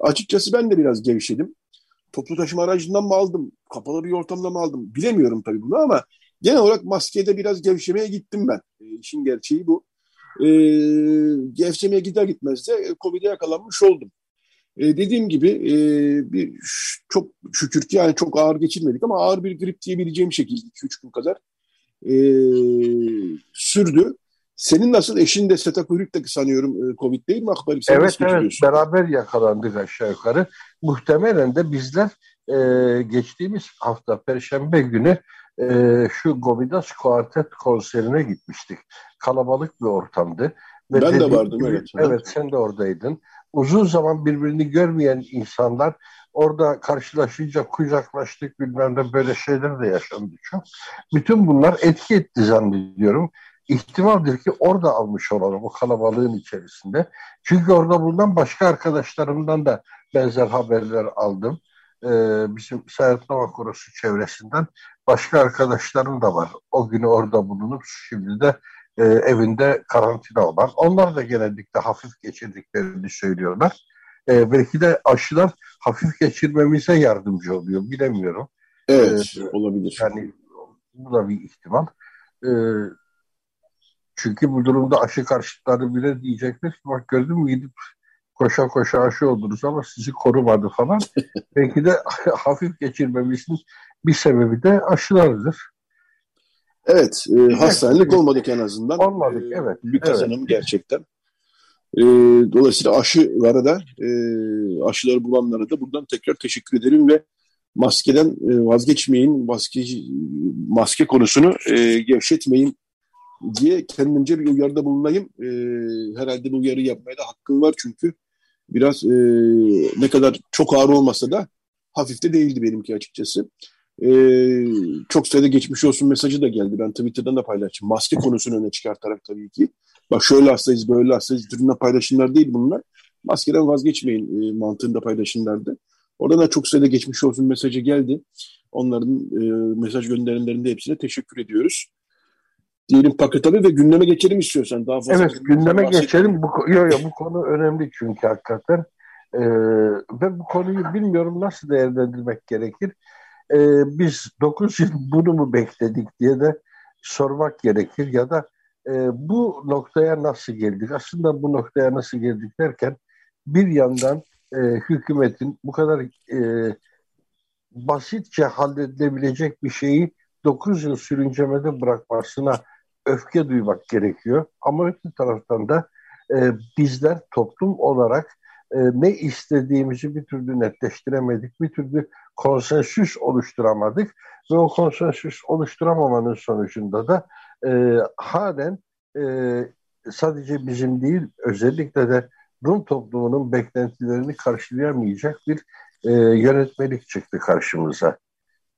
açıkçası ben de biraz gevşedim. Toplu taşıma aracından mı aldım, kapalı bir ortamda mı aldım bilemiyorum tabii bunu ama genel olarak maskede biraz gevşemeye gittim ben. E, işin gerçeği bu e, gevşemeye gider gitmez de Covid'e yakalanmış oldum. E, dediğim gibi e, bir çok şükür ki yani çok ağır geçirmedik ama ağır bir grip diyebileceğim şekilde 2-3 gün kadar e, sürdü. Senin nasıl eşin de Setakurik sanıyorum e, Covid değil mi Akbari? Sen evet evet beraber yakalandık aşağı yukarı. Muhtemelen de bizler e, geçtiğimiz hafta Perşembe günü e, şu Gomidas Quartet konserine gitmiştik. Kalabalık bir ortamdı. Ve ben de vardım evet. Evet sen de oradaydın. Uzun zaman birbirini görmeyen insanlar orada karşılaşınca kucaklaştık bilmem ne böyle şeyler de yaşandı çok. Bütün bunlar etki etti zannediyorum. ihtimaldir ki orada almış olalım o kalabalığın içerisinde. Çünkü orada bulunan başka arkadaşlarımdan da benzer haberler aldım. Ee, bizim Sayat Nova Korosu çevresinden başka arkadaşlarım da var. O günü orada bulunup şimdi de e, evinde karantina olan. Onlar da genellikle hafif geçirdiklerini söylüyorlar. E, belki de aşılar hafif geçirmemize yardımcı oluyor. Bilemiyorum. Evet, ee, olabilir. Yani bu da bir ihtimal. E, çünkü bu durumda aşı karşıtları bile diyecekler ki bak gördün mü gidip koşa koşa aşı oldunuz ama sizi korumadı falan. Belki de hafif geçirmemizin bir sebebi de aşılardır. Evet, e, hastanelik olmadık en azından. Olmadık, e, evet. Bir kazanım evet. gerçekten. E, dolayısıyla aşılara da, e, aşıları bulanlara da buradan tekrar teşekkür ederim ve maskeden e, vazgeçmeyin, maske, maske konusunu e, gevşetmeyin diye kendimce bir uyarıda bulunayım. E, herhalde bu uyarı yapmaya da hakkım var çünkü biraz e, ne kadar çok ağır olmasa da hafif de değildi benimki açıkçası. E, çok sayıda geçmiş olsun mesajı da geldi. Ben Twitter'dan da paylaştım. Maske konusunu öne çıkartarak tabii ki. Bak şöyle hastayız, böyle hastayız türünde paylaşımlar değil bunlar. Maskeden vazgeçmeyin e, mantığında paylaşımlardı. Oradan da çok sayıda geçmiş olsun mesajı geldi. Onların e, mesaj gönderimlerinde hepsine teşekkür ediyoruz. Diyelim paketalı ve gündeme geçelim istiyorsan. Daha fazla evet gündeme geçelim. Bu, yo, yo, bu konu önemli çünkü hakikaten. Ee, ben bu konuyu bilmiyorum nasıl değerlendirmek gerekir. Ee, biz 9 yıl bunu mu bekledik diye de sormak gerekir ya da e, bu noktaya nasıl geldik? Aslında bu noktaya nasıl geldik derken bir yandan e, hükümetin bu kadar e, basitçe halledilebilecek bir şeyi 9 yıl sürüncemede bırakmasına öfke duymak gerekiyor. Ama öte taraftan da e, bizler toplum olarak e, ne istediğimizi bir türlü netleştiremedik, bir türlü konsensüs oluşturamadık ve o konsensüs oluşturamamanın sonucunda da e, halen e, sadece bizim değil özellikle de Rum toplumunun beklentilerini karşılayamayacak bir e, yönetmelik çıktı karşımıza.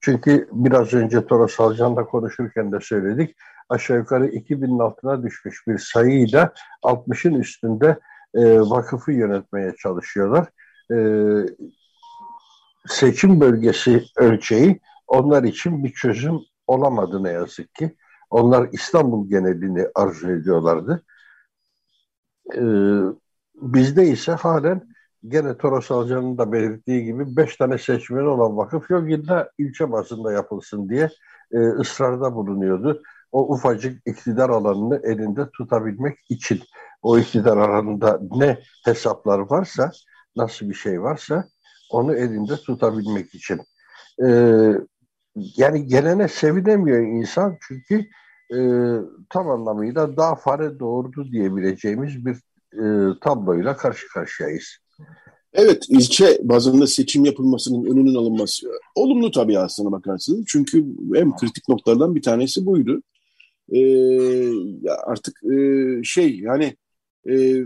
Çünkü biraz önce Toros Salcan'la konuşurken de söyledik. Aşağı yukarı 2000'in altına düşmüş bir sayıyla 60'ın üstünde e, vakıfı yönetmeye çalışıyorlar. E, seçim bölgesi ölçeği onlar için bir çözüm olamadı ne yazık ki. Onlar İstanbul genelini arzu ediyorlardı. E, bizde ise halen gene Toros Alcan'ın da belirttiği gibi beş tane seçmeni olan vakıf yok illa ilçe bazında yapılsın diye e, ısrarda bulunuyordu. O ufacık iktidar alanını elinde tutabilmek için o iktidar alanında ne hesaplar varsa, nasıl bir şey varsa onu elinde tutabilmek için. E, yani gelene sevinemiyor insan çünkü e, tam anlamıyla daha fare doğurdu diyebileceğimiz bir e, tabloyla karşı karşıyayız. Evet, ilçe bazında seçim yapılmasının önünün alınması olumlu tabii aslına bakarsınız. Çünkü en kritik noktalardan bir tanesi buydu. Ee, artık e, şey yani e,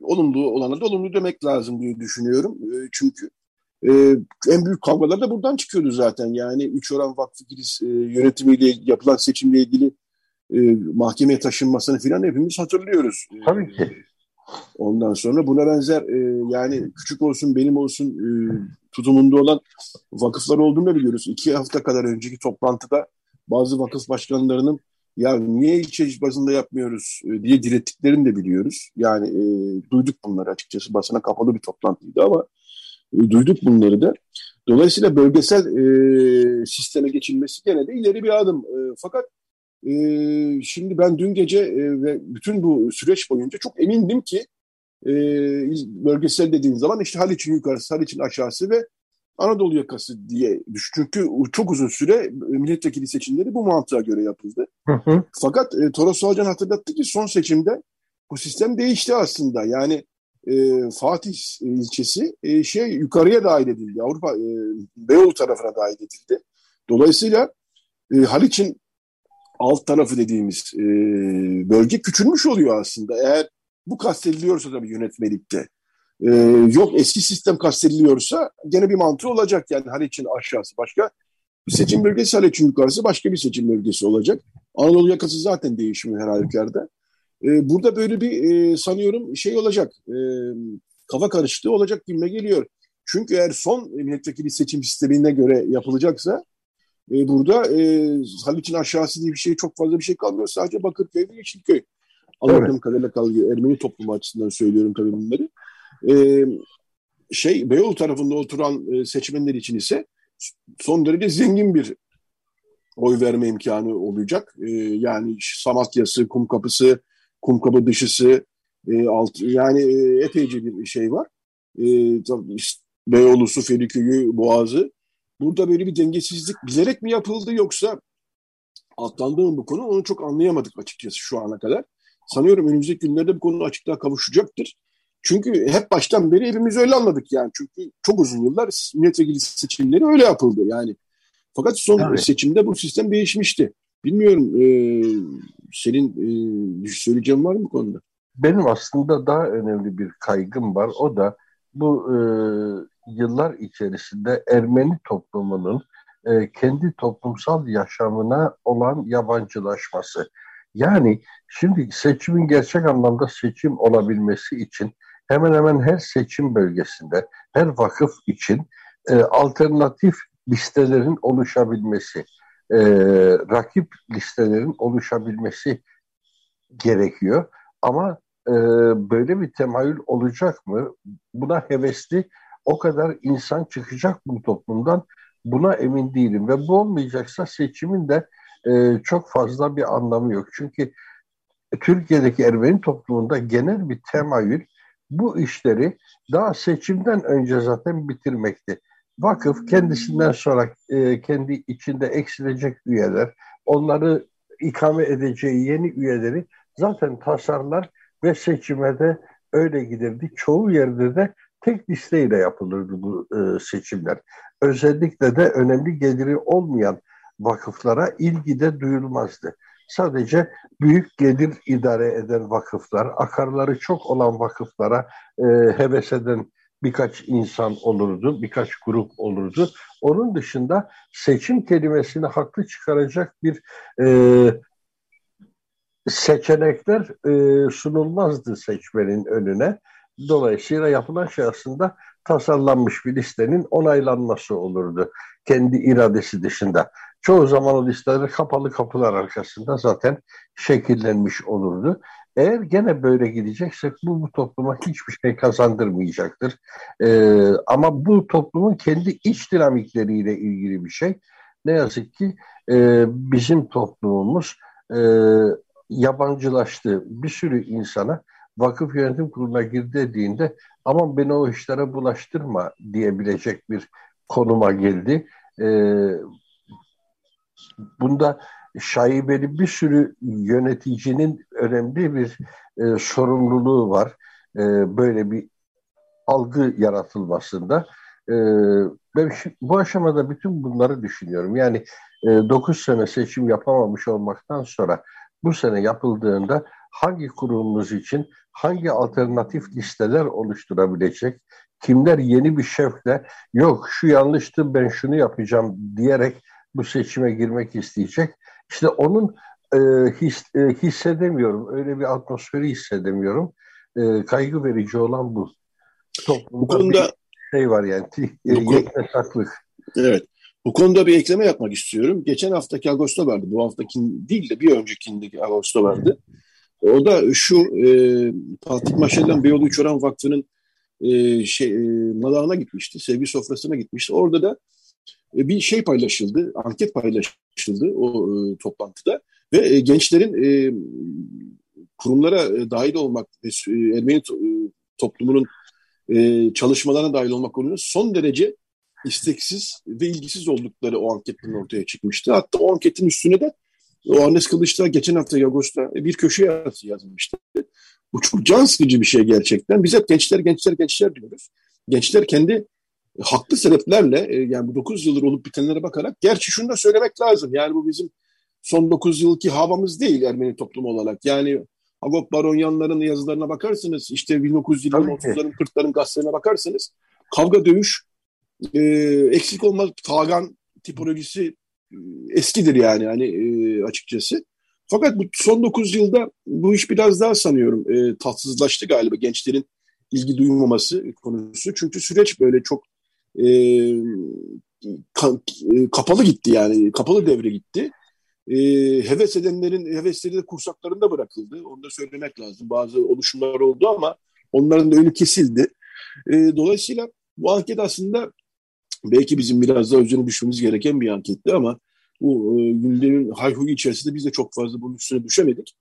olumlu olana da olumlu demek lazım diye düşünüyorum. E, çünkü e, en büyük kavgalar da buradan çıkıyordu zaten. Yani Üç Oran Vakfı Kilis e, yönetimiyle yapılan seçimle ilgili e, mahkemeye taşınmasını filan hepimiz hatırlıyoruz. Tabii ki. Ondan sonra buna benzer e, yani küçük olsun benim olsun e, tutumunda olan vakıflar olduğunu biliyoruz. İki hafta kadar önceki toplantıda bazı vakıf başkanlarının ya niye ilçe bazında yapmıyoruz e, diye direttiklerini de biliyoruz. Yani e, duyduk bunları açıkçası basına kapalı bir toplantıydı ama e, duyduk bunları da. Dolayısıyla bölgesel e, sisteme geçilmesi gene de ileri bir adım. E, fakat e, şimdi ben dün gece e, ve bütün bu süreç boyunca çok emindim ki e, bölgesel dediğin zaman işte Haliç'in yukarısı, Haliç'in aşağısı ve Anadolu yakası diye düş. Çünkü çok uzun süre milletvekili seçimleri bu mantığa göre yapıldı. Hı hı. Fakat e, Toros Hocam hatırlattı ki son seçimde bu sistem değişti aslında. Yani e, Fatih ilçesi e, şey yukarıya dahil edildi. Avrupa e, Beyoğlu tarafına dahil edildi. Dolayısıyla e, Haliç'in alt tarafı dediğimiz e, bölge küçülmüş oluyor aslında. Eğer bu kastediliyorsa tabii yönetmelikte. E, yok eski sistem kastediliyorsa gene bir mantığı olacak yani Haliç'in aşağısı başka. Seçim bölgesi Haliç'in yukarısı başka bir seçim bölgesi olacak. Anadolu yakası zaten değişmiyor her halükarda. E, burada böyle bir e, sanıyorum şey olacak. E, kafa karışıklığı olacak gibime geliyor. Çünkü eğer son milletvekili seçim sistemine göre yapılacaksa e, burada e, Haliç'in aşağısı diye bir şey çok fazla bir şey kalmıyor. Sadece Bakırköy ve Yeşilköy. Anladığım evet. kadarıyla kalıyor. Ermeni toplumu açısından söylüyorum tabii bunları. E, şey Beyoğlu tarafında oturan e, seçmenler için ise son derece zengin bir oy verme imkanı olacak. E, yani Samatya'sı, Kumkapısı, Kumkapı dışısı, e, alt, yani e, epeyce bir şey var. E, Beyoğlu'su, Feriköy'ü, Boğaz'ı. Burada böyle bir dengesizlik bilerek mi yapıldı yoksa atlandı mı bu konu onu çok anlayamadık açıkçası şu ana kadar. Sanıyorum önümüzdeki günlerde bu konu açıklığa kavuşacaktır. Çünkü hep baştan beri hepimiz öyle anladık yani. Çünkü çok uzun yıllar milletvekili seçimleri öyle yapıldı yani. Fakat son evet. seçimde bu sistem değişmişti. Bilmiyorum e, senin e, söyleyeceğin var mı bu konuda? Benim aslında daha önemli bir kaygım var. O da bu e, yıllar içerisinde Ermeni toplumunun e, kendi toplumsal yaşamına olan yabancılaşması. Yani şimdi seçimin gerçek anlamda seçim olabilmesi için hemen hemen her seçim bölgesinde, her vakıf için e, alternatif listelerin oluşabilmesi, e, rakip listelerin oluşabilmesi gerekiyor. Ama e, böyle bir temayül olacak mı? Buna hevesli o kadar insan çıkacak bu toplumdan buna emin değilim. Ve bu olmayacaksa seçimin de e, çok fazla bir anlamı yok. Çünkü Türkiye'deki Ermeni toplumunda genel bir temayül bu işleri daha seçimden önce zaten bitirmekti. Vakıf kendisinden sonra e, kendi içinde eksilecek üyeler, onları ikame edeceği yeni üyeleri zaten tasarlar ve seçime de öyle giderdi. Çoğu yerde de tek listeyle yapılırdı bu e, seçimler. Özellikle de önemli geliri olmayan vakıflara ilgi de duyulmazdı. Sadece büyük gelir idare eden vakıflar, akarları çok olan vakıflara e, heves eden birkaç insan olurdu, birkaç grup olurdu. Onun dışında seçim kelimesini haklı çıkaracak bir e, seçenekler e, sunulmazdı seçmenin önüne. Dolayısıyla yapılan şey aslında tasarlanmış bir listenin onaylanması olurdu. Kendi iradesi dışında. Çoğu zaman o listeler kapalı kapılar arkasında zaten şekillenmiş olurdu. Eğer gene böyle gideceksek bu, bu topluma hiçbir şey kazandırmayacaktır. Ee, ama bu toplumun kendi iç dinamikleriyle ilgili bir şey. Ne yazık ki e, bizim toplumumuz e, yabancılaştı. Bir sürü insana vakıf yönetim kuruluna gir dediğinde aman beni o işlere bulaştırma diyebilecek bir konuma geldi. E, bunda şaibeli bir sürü yöneticinin önemli bir e, sorumluluğu var. E, böyle bir algı yaratılmasında. E, ben bu aşamada bütün bunları düşünüyorum. Yani e, 9 sene seçim yapamamış olmaktan sonra bu sene yapıldığında hangi kurumumuz için hangi alternatif listeler oluşturabilecek, kimler yeni bir şefle yok şu yanlıştı ben şunu yapacağım diyerek bu seçime girmek isteyecek. İşte onun e, his, e, hissedemiyorum. Öyle bir atmosferi hissedemiyorum. E, kaygı verici olan bu. Toplumda bu konuda şey var yani. Yeknesaklık. Evet. Bu konuda bir ekleme yapmak istiyorum. Geçen haftaki Ağustos vardı. Bu haftaki değil de bir öncekindeki Ağustos vardı. O da şu e, Fatih Maşallan Beyoğlu Üçören Vakfı'nın e, şey, e, malağına gitmişti. Sevgi sofrasına gitmişti. Orada da e, bir şey paylaşıldı, anket paylaşıldı o e, toplantıda ve e, gençlerin e, kurumlara e, dahil olmak ve e, Ermeni to, e, toplumunun e, çalışmalarına dahil olmak konusunda son derece isteksiz ve ilgisiz oldukları o anketin ortaya çıkmıştı. Hatta o anketin üstüne de o Arnes Kılıç'ta geçen hafta Yagos'ta bir köşe yazısı yazmıştı. Bu çok can sıkıcı bir şey gerçekten. Biz hep gençler, gençler, gençler diyoruz. Gençler kendi haklı sebeplerle e, yani bu 9 yıldır olup bitenlere bakarak gerçi şunu da söylemek lazım. Yani bu bizim son 9 yılki havamız değil Ermeni toplumu olarak. Yani Agop Baronyanların yazılarına bakarsınız işte 1920'lerin 30'ların 40'ların gazetelerine bakarsınız kavga dövüş e, eksik olmaz tagan tipolojisi e, eskidir yani hani e, açıkçası. Fakat bu son 9 yılda bu iş biraz daha sanıyorum e, tatsızlaştı galiba gençlerin ilgi duymaması konusu. Çünkü süreç böyle çok e, ka, e, kapalı gitti yani kapalı devre gitti. E, heves edenlerin hevesleri de kursaklarında bırakıldı. Onu da söylemek lazım. Bazı oluşumlar oldu ama onların da önü kesildi. E, dolayısıyla bu anket aslında belki bizim biraz daha üzerine düşmemiz gereken bir anketti ama bu e, gündemin hayhuyu içerisinde biz de çok fazla bunun üstüne düşemedik.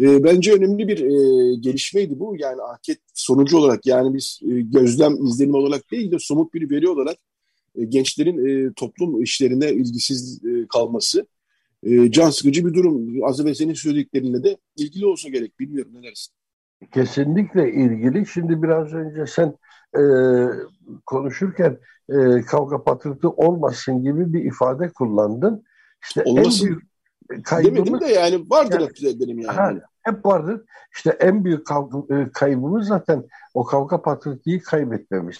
E, bence önemli bir e, gelişmeydi bu. Yani anket sonucu olarak yani biz e, gözlem izlenim olarak değil de somut bir veri olarak e, gençlerin e, toplum işlerine ilgisiz e, kalması e, can sıkıcı bir durum. Az evvel senin söylediklerinle de ilgili olsa gerek. Bilmiyorum ne dersin? Kesinlikle ilgili. Şimdi biraz önce sen e, konuşurken e, kavga patırtı olmasın gibi bir ifade kullandın. İşte Olmasın. en büyük kaybımız... Demedim de yani vardır yani, hep dedim yani. Ha, hep vardır. İşte en büyük e, kaybımız zaten o kavga patırtıyı kaybetmemiz.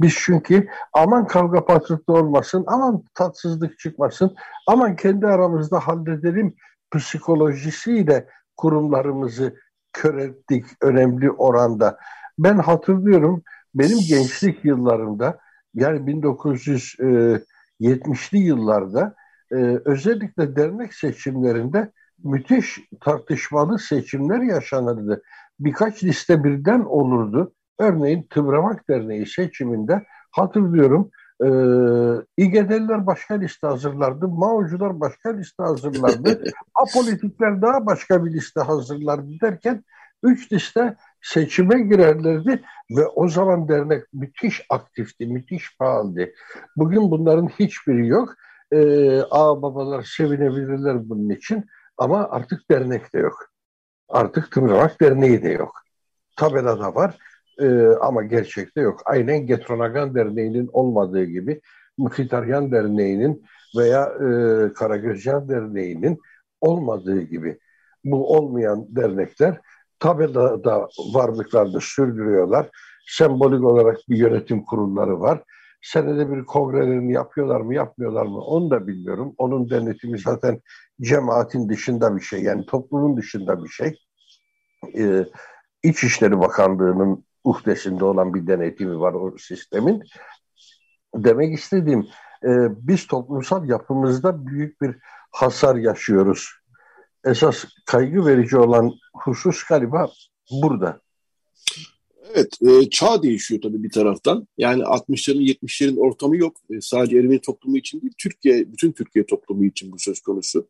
Biz çünkü aman kavga patırtı olmasın, aman tatsızlık çıkmasın, aman kendi aramızda halledelim psikolojisiyle kurumlarımızı kör ettik önemli oranda. Ben hatırlıyorum benim gençlik yıllarımda yani 1970'li yıllarda e, özellikle dernek seçimlerinde müthiş tartışmalı seçimler yaşanırdı. Birkaç liste birden olurdu. Örneğin Tıbramak Derneği seçiminde hatırlıyorum e, İGD'liler başka liste hazırlardı, Mao'cular başka liste hazırlardı, Apolitikler daha başka bir liste hazırlardı derken üç liste seçime girerlerdi ve o zaman dernek müthiş aktifti, müthiş pahalıydı. Bugün bunların hiçbiri yok. Ee, ağ babalar sevinebilirler bunun için ama artık dernek de yok. Artık Tımramak Derneği de yok. Tabelada var e, ama gerçekte yok. Aynen Getronagan Derneği'nin olmadığı gibi Mıhitaryan Derneği'nin veya e, Karagözcan Derneği'nin olmadığı gibi bu olmayan dernekler tabelada varlıklarını sürdürüyorlar. Sembolik olarak bir yönetim kurulları var. Senede bir kongrelerini yapıyorlar mı yapmıyorlar mı onu da bilmiyorum. Onun denetimi zaten cemaatin dışında bir şey yani toplumun dışında bir şey. Ee, İçişleri Bakanlığı'nın uhdesinde olan bir denetimi var o sistemin. Demek istediğim e, biz toplumsal yapımızda büyük bir hasar yaşıyoruz. Esas kaygı verici olan husus galiba burada. Evet, e, çağ değişiyor tabii bir taraftan. Yani 60'ların 70'lerin ortamı yok. E, sadece Ermeni toplumu için değil, Türkiye, bütün Türkiye toplumu için bu söz konusu.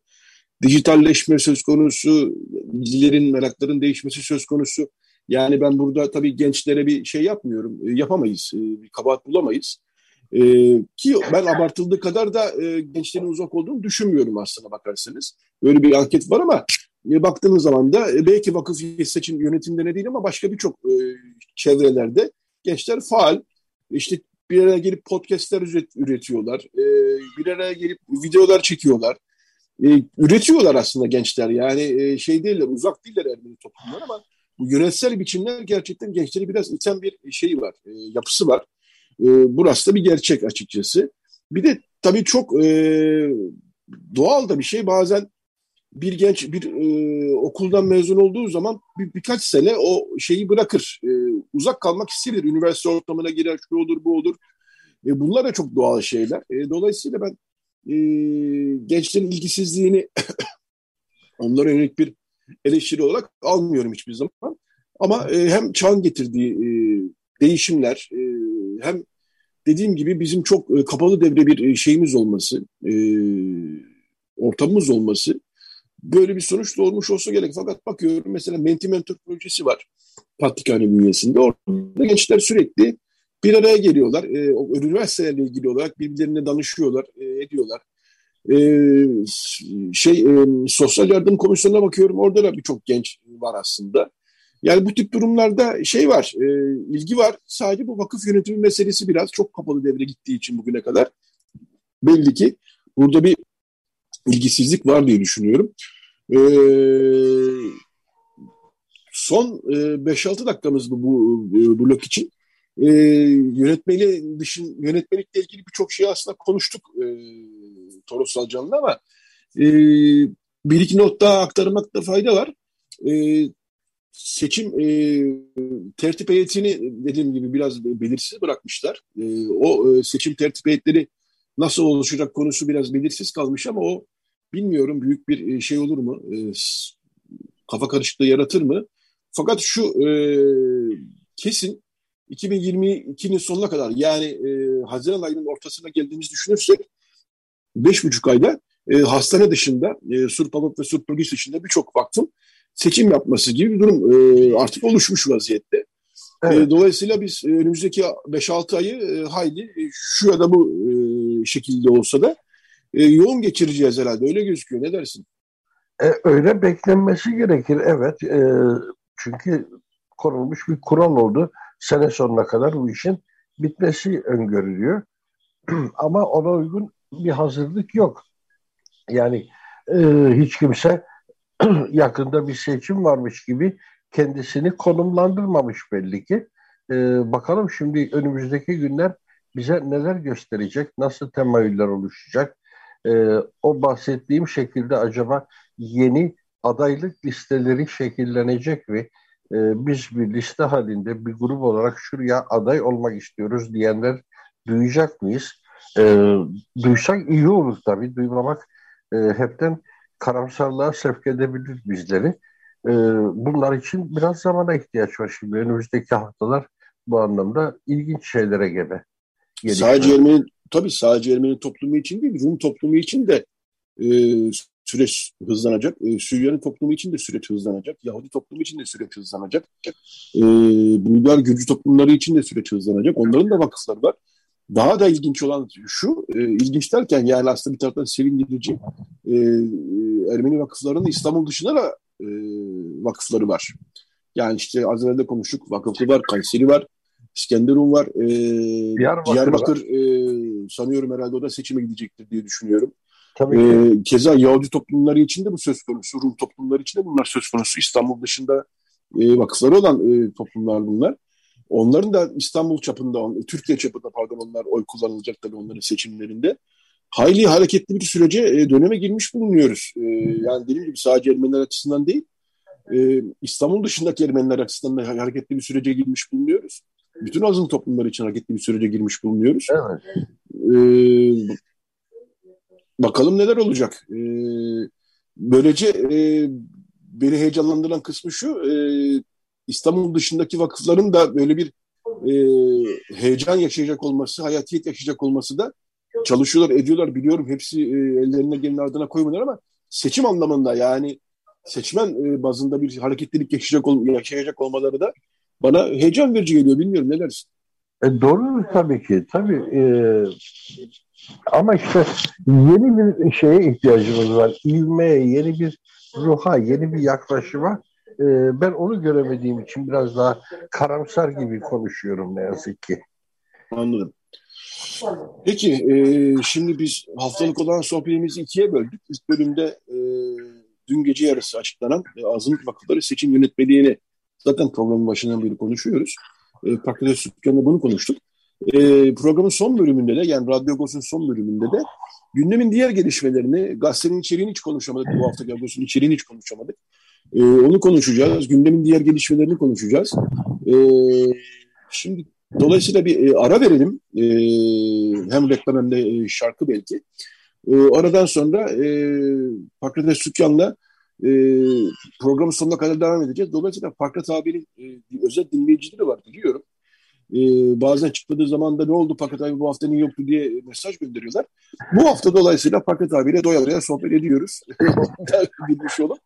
Dijitalleşme söz konusu, dizilerin, merakların değişmesi söz konusu. Yani ben burada tabii gençlere bir şey yapmıyorum, e, yapamayız, e, bir kabahat bulamayız. E, ki ben abartıldığı kadar da e, gençlerin uzak olduğunu düşünmüyorum aslına bakarsanız. Böyle bir anket var ama e, baktığınız zaman da e, belki vakıf seçim yönetimde ne değil ama başka birçok e, çevrelerde gençler faal. İşte bir araya gelip podcastler üretiyorlar. E, bir araya gelip videolar çekiyorlar. E, üretiyorlar aslında gençler. Yani e, şey değiller, uzak değiller Ermeni toplumlar ama bu yönetsel biçimler gerçekten gençleri biraz iten bir şey var, yapısı var. Burası da bir gerçek açıkçası. Bir de tabii çok doğal da bir şey bazen bir genç bir e, okuldan mezun olduğu zaman bir, birkaç sene o şeyi bırakır. E, uzak kalmak ister. Üniversite ortamına girer, şu olur, bu olur. E, bunlar da çok doğal şeyler. E, dolayısıyla ben e, gençlerin ilgisizliğini onlara yönelik bir eleştiri olarak almıyorum hiçbir zaman. Ama e, hem çağın getirdiği e, değişimler e, hem dediğim gibi bizim çok e, kapalı devre bir e, şeyimiz olması, e, ortamımız olması böyle bir sonuç doğurmuş olsa gerek. Fakat bakıyorum mesela Mentimentor projesi var Patrikhane bünyesinde. Orada gençler sürekli bir araya geliyorlar. E, üniversitelerle ilgili olarak birbirlerine danışıyorlar, e, ediyorlar. E, şey e, Sosyal Yardım Komisyonu'na bakıyorum. Orada da birçok genç var aslında. Yani bu tip durumlarda şey var, e, ilgi var. Sadece bu vakıf yönetimi meselesi biraz çok kapalı devre gittiği için bugüne kadar belli ki burada bir ilgisizlik var diye düşünüyorum. E, son e, 5-6 dakikamız bu, bu e, blok için. E, yönetmeli dışın yönetmelikle ilgili birçok şey aslında konuştuk. E, Toros Salcan'la ama e, bir iki not daha aktarmakta fayda var. E, seçim e, tertip heyetini dediğim gibi biraz belirsiz bırakmışlar. E, o e, seçim tertip heyetleri nasıl oluşacak konusu biraz belirsiz kalmış ama o bilmiyorum büyük bir şey olur mu? E, kafa karışıklığı yaratır mı? Fakat şu e, kesin 2022'nin sonuna kadar yani e, Haziran ayının ortasına geldiğimizi düşünürsek 5,5 ayda e, hastane dışında e, Surpalot ve Surpagis dışında birçok vakfın seçim yapması gibi bir durum e, artık oluşmuş vaziyette. E, evet. E, dolayısıyla biz e, önümüzdeki 5-6 ayı e, hayli e, şu ya da bu e, şekilde olsa da e, yoğun geçireceğiz herhalde. Öyle gözüküyor. Ne dersin? E, öyle beklenmesi gerekir. Evet. E, çünkü konulmuş bir kural oldu. Sene sonuna kadar bu işin bitmesi öngörülüyor. Ama ona uygun bir hazırlık yok. Yani e, hiç kimse yakında bir seçim varmış gibi kendisini konumlandırmamış belli ki. E, bakalım şimdi önümüzdeki günler bize neler gösterecek, nasıl temayüller oluşacak. E, o bahsettiğim şekilde acaba yeni adaylık listeleri şekillenecek ve e, biz bir liste halinde bir grup olarak şuraya aday olmak istiyoruz diyenler duyacak mıyız? E, duysak iyi olur tabii. Duymamak e, hepten karamsarlığa sevk edebilir bizleri. E, bunlar için biraz zamana ihtiyaç var şimdi. Önümüzdeki haftalar bu anlamda ilginç şeylere gebe. Sadece Ermeni, tabii sadece Ermeni toplumu için değil, Rum toplumu için de e, süreç hızlanacak. E, Süryani toplumu için de süreç hızlanacak. Yahudi toplumu için de süreç hızlanacak. E, Bulgar Gürcü toplumları için de süreç hızlanacak. Onların da vakıfları var. Daha da ilginç olan şu, e, ilginç derken yani aslında bir taraftan sevindirici e, e, Ermeni vakıflarının İstanbul dışında da e, vakıfları var. Yani işte az evvel de konuştuk. Vakıflı var, Kayseri var, İskenderun var. E, Diyarbakır, Diyarbakır. E, sanıyorum herhalde o da seçime gidecektir diye düşünüyorum. Tabii ki. E, keza Yahudi toplumları için de bu söz konusu, Rum toplumları için de bunlar söz konusu. İstanbul dışında e, vakıfları olan e, toplumlar bunlar. Onların da İstanbul çapında, Türkiye çapında pardon onlar oy kullanılacak tabii onların seçimlerinde. Hayli hareketli bir sürece e, döneme girmiş bulunuyoruz. E, yani dediğim gibi sadece Ermeniler açısından değil, e, İstanbul dışındaki Ermeniler açısından da hareketli bir sürece girmiş bulunuyoruz. Bütün azın toplumları için hareketli bir sürece girmiş bulunuyoruz. Evet. E, bakalım neler olacak. E, böylece e, beni heyecanlandıran kısmı şu, e, İstanbul dışındaki vakıfların da böyle bir e, heyecan yaşayacak olması, hayatiyet yaşayacak olması da çalışıyorlar, ediyorlar biliyorum. Hepsi e, ellerine gelin ardına koymuyorlar ama seçim anlamında yani seçmen e, bazında bir hareketlilik yaşayacak, ol, yaşayacak olmaları da bana heyecan verici geliyor. Bilmiyorum ne dersin? E, doğru tabii ki. Tabii e, ama işte yeni bir şeye ihtiyacımız var. İlmeye, yeni bir ruha, yeni bir yaklaşıma e, ben onu göremediğim için biraz daha karamsar gibi konuşuyorum ne yazık ki. Anladım. Peki, e, şimdi biz haftalık olan sohbetimizi ikiye böldük. İlk bölümde e, dün gece yarısı açıklanan e, azınlık vakıfları seçim yönetmeliğini zaten programın başından beri konuşuyoruz. E, Fakülte Sütkan'la bunu konuştuk. E, programın son bölümünde de yani Radyo Agos'un son bölümünde de gündemin diğer gelişmelerini, gazetenin içeriğini hiç konuşamadık. Bu hafta Agos'un içeriğini hiç konuşamadık. E, onu konuşacağız. Gündemin diğer gelişmelerini konuşacağız. E, şimdi dolayısıyla bir e, ara verelim. E, hem reklam hem de e, şarkı belki. E, aradan sonra e, Fakret Sükyan'la e, programın sonuna kadar devam edeceğiz. Dolayısıyla Fakret abinin e, özel dinleyicileri var biliyorum e, bazen çıkmadığı zaman da ne oldu Paket abi bu hafta niye yoktu diye mesaj gönderiyorlar. Bu hafta dolayısıyla Paket abiyle doya doya sohbet ediyoruz. Bilmiş olun.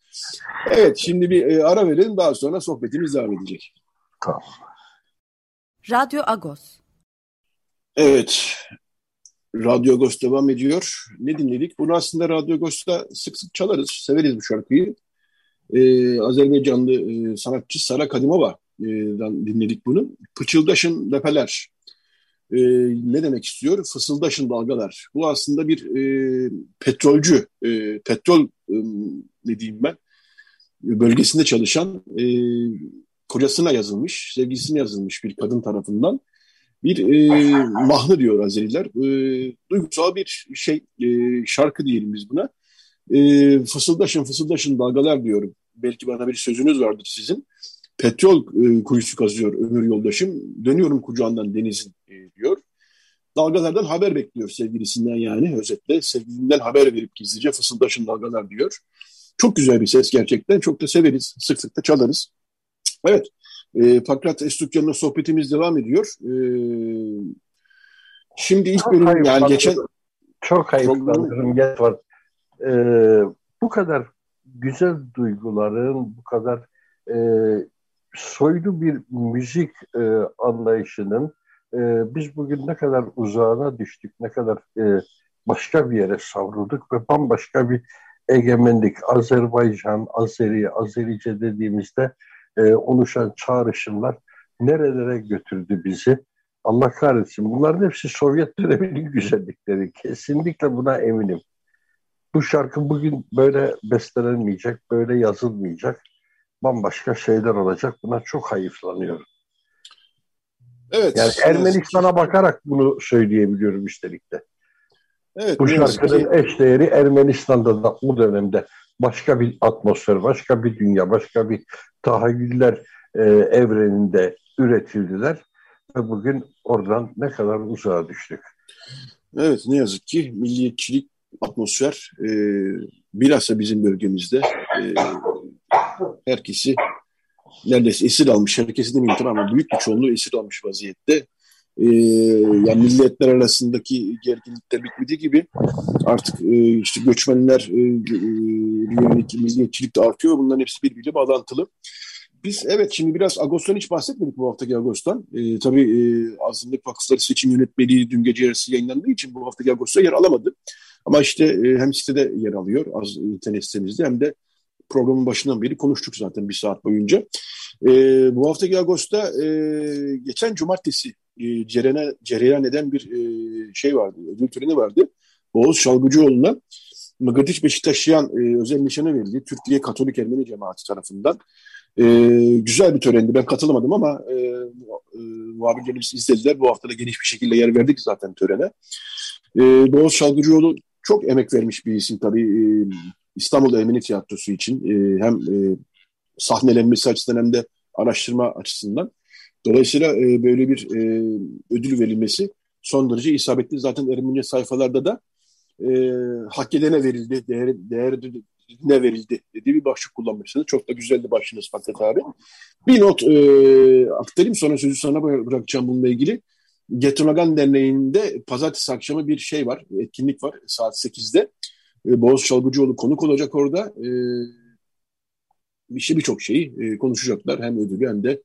Evet şimdi bir e, ara verelim daha sonra sohbetimiz devam edecek. Tamam. Radyo Agos. Evet. Radyo Agos devam ediyor. Ne dinledik? Bunu aslında Radyo Agos'ta sık sık çalarız. Severiz bu şarkıyı. Ee, Azerbaycanlı e, sanatçı Sara Kadimova dinledik bunu. Pıçıldaşın lepeler. E, ne demek istiyor? Fısıldaşın dalgalar. Bu aslında bir e, petrolcü, e, petrol e, ne diyeyim ben, bölgesinde çalışan e, kocasına yazılmış, sevgilisine yazılmış bir kadın tarafından. Bir e, mahnı diyor Azeriler. E, duygusal bir şey, e, şarkı diyelim biz buna. E, fısıldaşın fısıldaşın dalgalar diyorum. Belki bana bir sözünüz vardır sizin. Petrol e, kuyusu kazıyor ömür yoldaşım. Dönüyorum kucağından denizin e, diyor. Dalgalardan haber bekliyor sevgilisinden yani özetle. Sevgilinden haber verip gizlice fısıldaşın dalgalar diyor. Çok güzel bir ses gerçekten. Çok da severiz. Sık sık da çalarız. Evet. E, Pakrat Estukyan'la sohbetimiz devam ediyor. E, şimdi ilk bölüm yani geçen... Çok hayıflandırım. Geç var. E, bu kadar güzel duyguların, bu kadar e, soylu bir müzik e, anlayışının e, biz bugün ne kadar uzağına düştük, ne kadar e, başka bir yere savrulduk ve bambaşka bir egemenlik, Azerbaycan, Azeri, Azerice dediğimizde e, oluşan çağrışımlar nerelere götürdü bizi? Allah kahretsin. Bunların hepsi Sovyet döneminin güzellikleri. Kesinlikle buna eminim. Bu şarkı bugün böyle bestelenmeyecek, böyle yazılmayacak. Bambaşka şeyler olacak. Buna çok hayıflanıyorum. Evet. Yani Ermenistan'a bakarak bunu söyleyebiliyorum üstelik de. Evet, Bu şarkının eş değeri Ermenistan'da da o dönemde başka bir atmosfer, başka bir dünya, başka bir tahayyüller e, evreninde üretildiler. Ve bugün oradan ne kadar uzağa düştük. Evet ne yazık ki milliyetçilik atmosfer e, bilhassa bizim bölgemizde e, herkesi neredeyse esir almış. Herkesi demeyeyim ama büyük bir çoğunluğu esir almış vaziyette e, yani milletler arasındaki gerginlik de bitmedi gibi artık e, işte göçmenler e, e, yönelik milliyetçilik de artıyor. Bunların hepsi birbiriyle bağlantılı. Biz evet şimdi biraz Ağustos'tan hiç bahsetmedik bu haftaki Ağustos'tan. E, tabii e, Azınlık Vakıfları Seçim Yönetmeliği dün gece yarısı yayınlandığı için bu haftaki Ağustos'ta yer alamadı. Ama işte e, hem sitede yer alıyor az internet sitemizde hem de programın başından beri konuştuk zaten bir saat boyunca. E, bu haftaki Ağustos'ta e, geçen cumartesi e, cerene, cereyan eden bir e, şey vardı, ödül töreni vardı. Oğuz Şalgıcıoğlu'na Mıgırdiç Beşiktaşyan e, özel nişanı verildi. Türkiye Katolik Ermeni Cemaati tarafından. E, güzel bir törendi. Ben katılamadım ama e, e, muhabirlerimiz izlediler. Bu hafta da geniş bir şekilde yer verdik zaten törene. E, Oğuz Şalgıcıoğlu çok emek vermiş bir isim tabii. İstanbul Ermeni Tiyatrosu için hem e, sahnelenmesi açısından hem de araştırma açısından. Dolayısıyla e, böyle bir e, ödül verilmesi son derece isabetli. Zaten Ermeni sayfalarda da e, hak edene verildi, değer, değerine verildi dediği bir başlık kullanmışsınız. Çok da güzeldi başınız Fakret abi. Bir not e, aktarayım sonra sözü sana bırakacağım bununla ilgili. Getirmagan Derneği'nde pazartesi akşamı bir şey var, etkinlik var saat 8'de. E, Boğaz Çalgıcıoğlu konuk olacak orada. E, işte birçok şeyi e, konuşacaklar. Hem ödülü hem de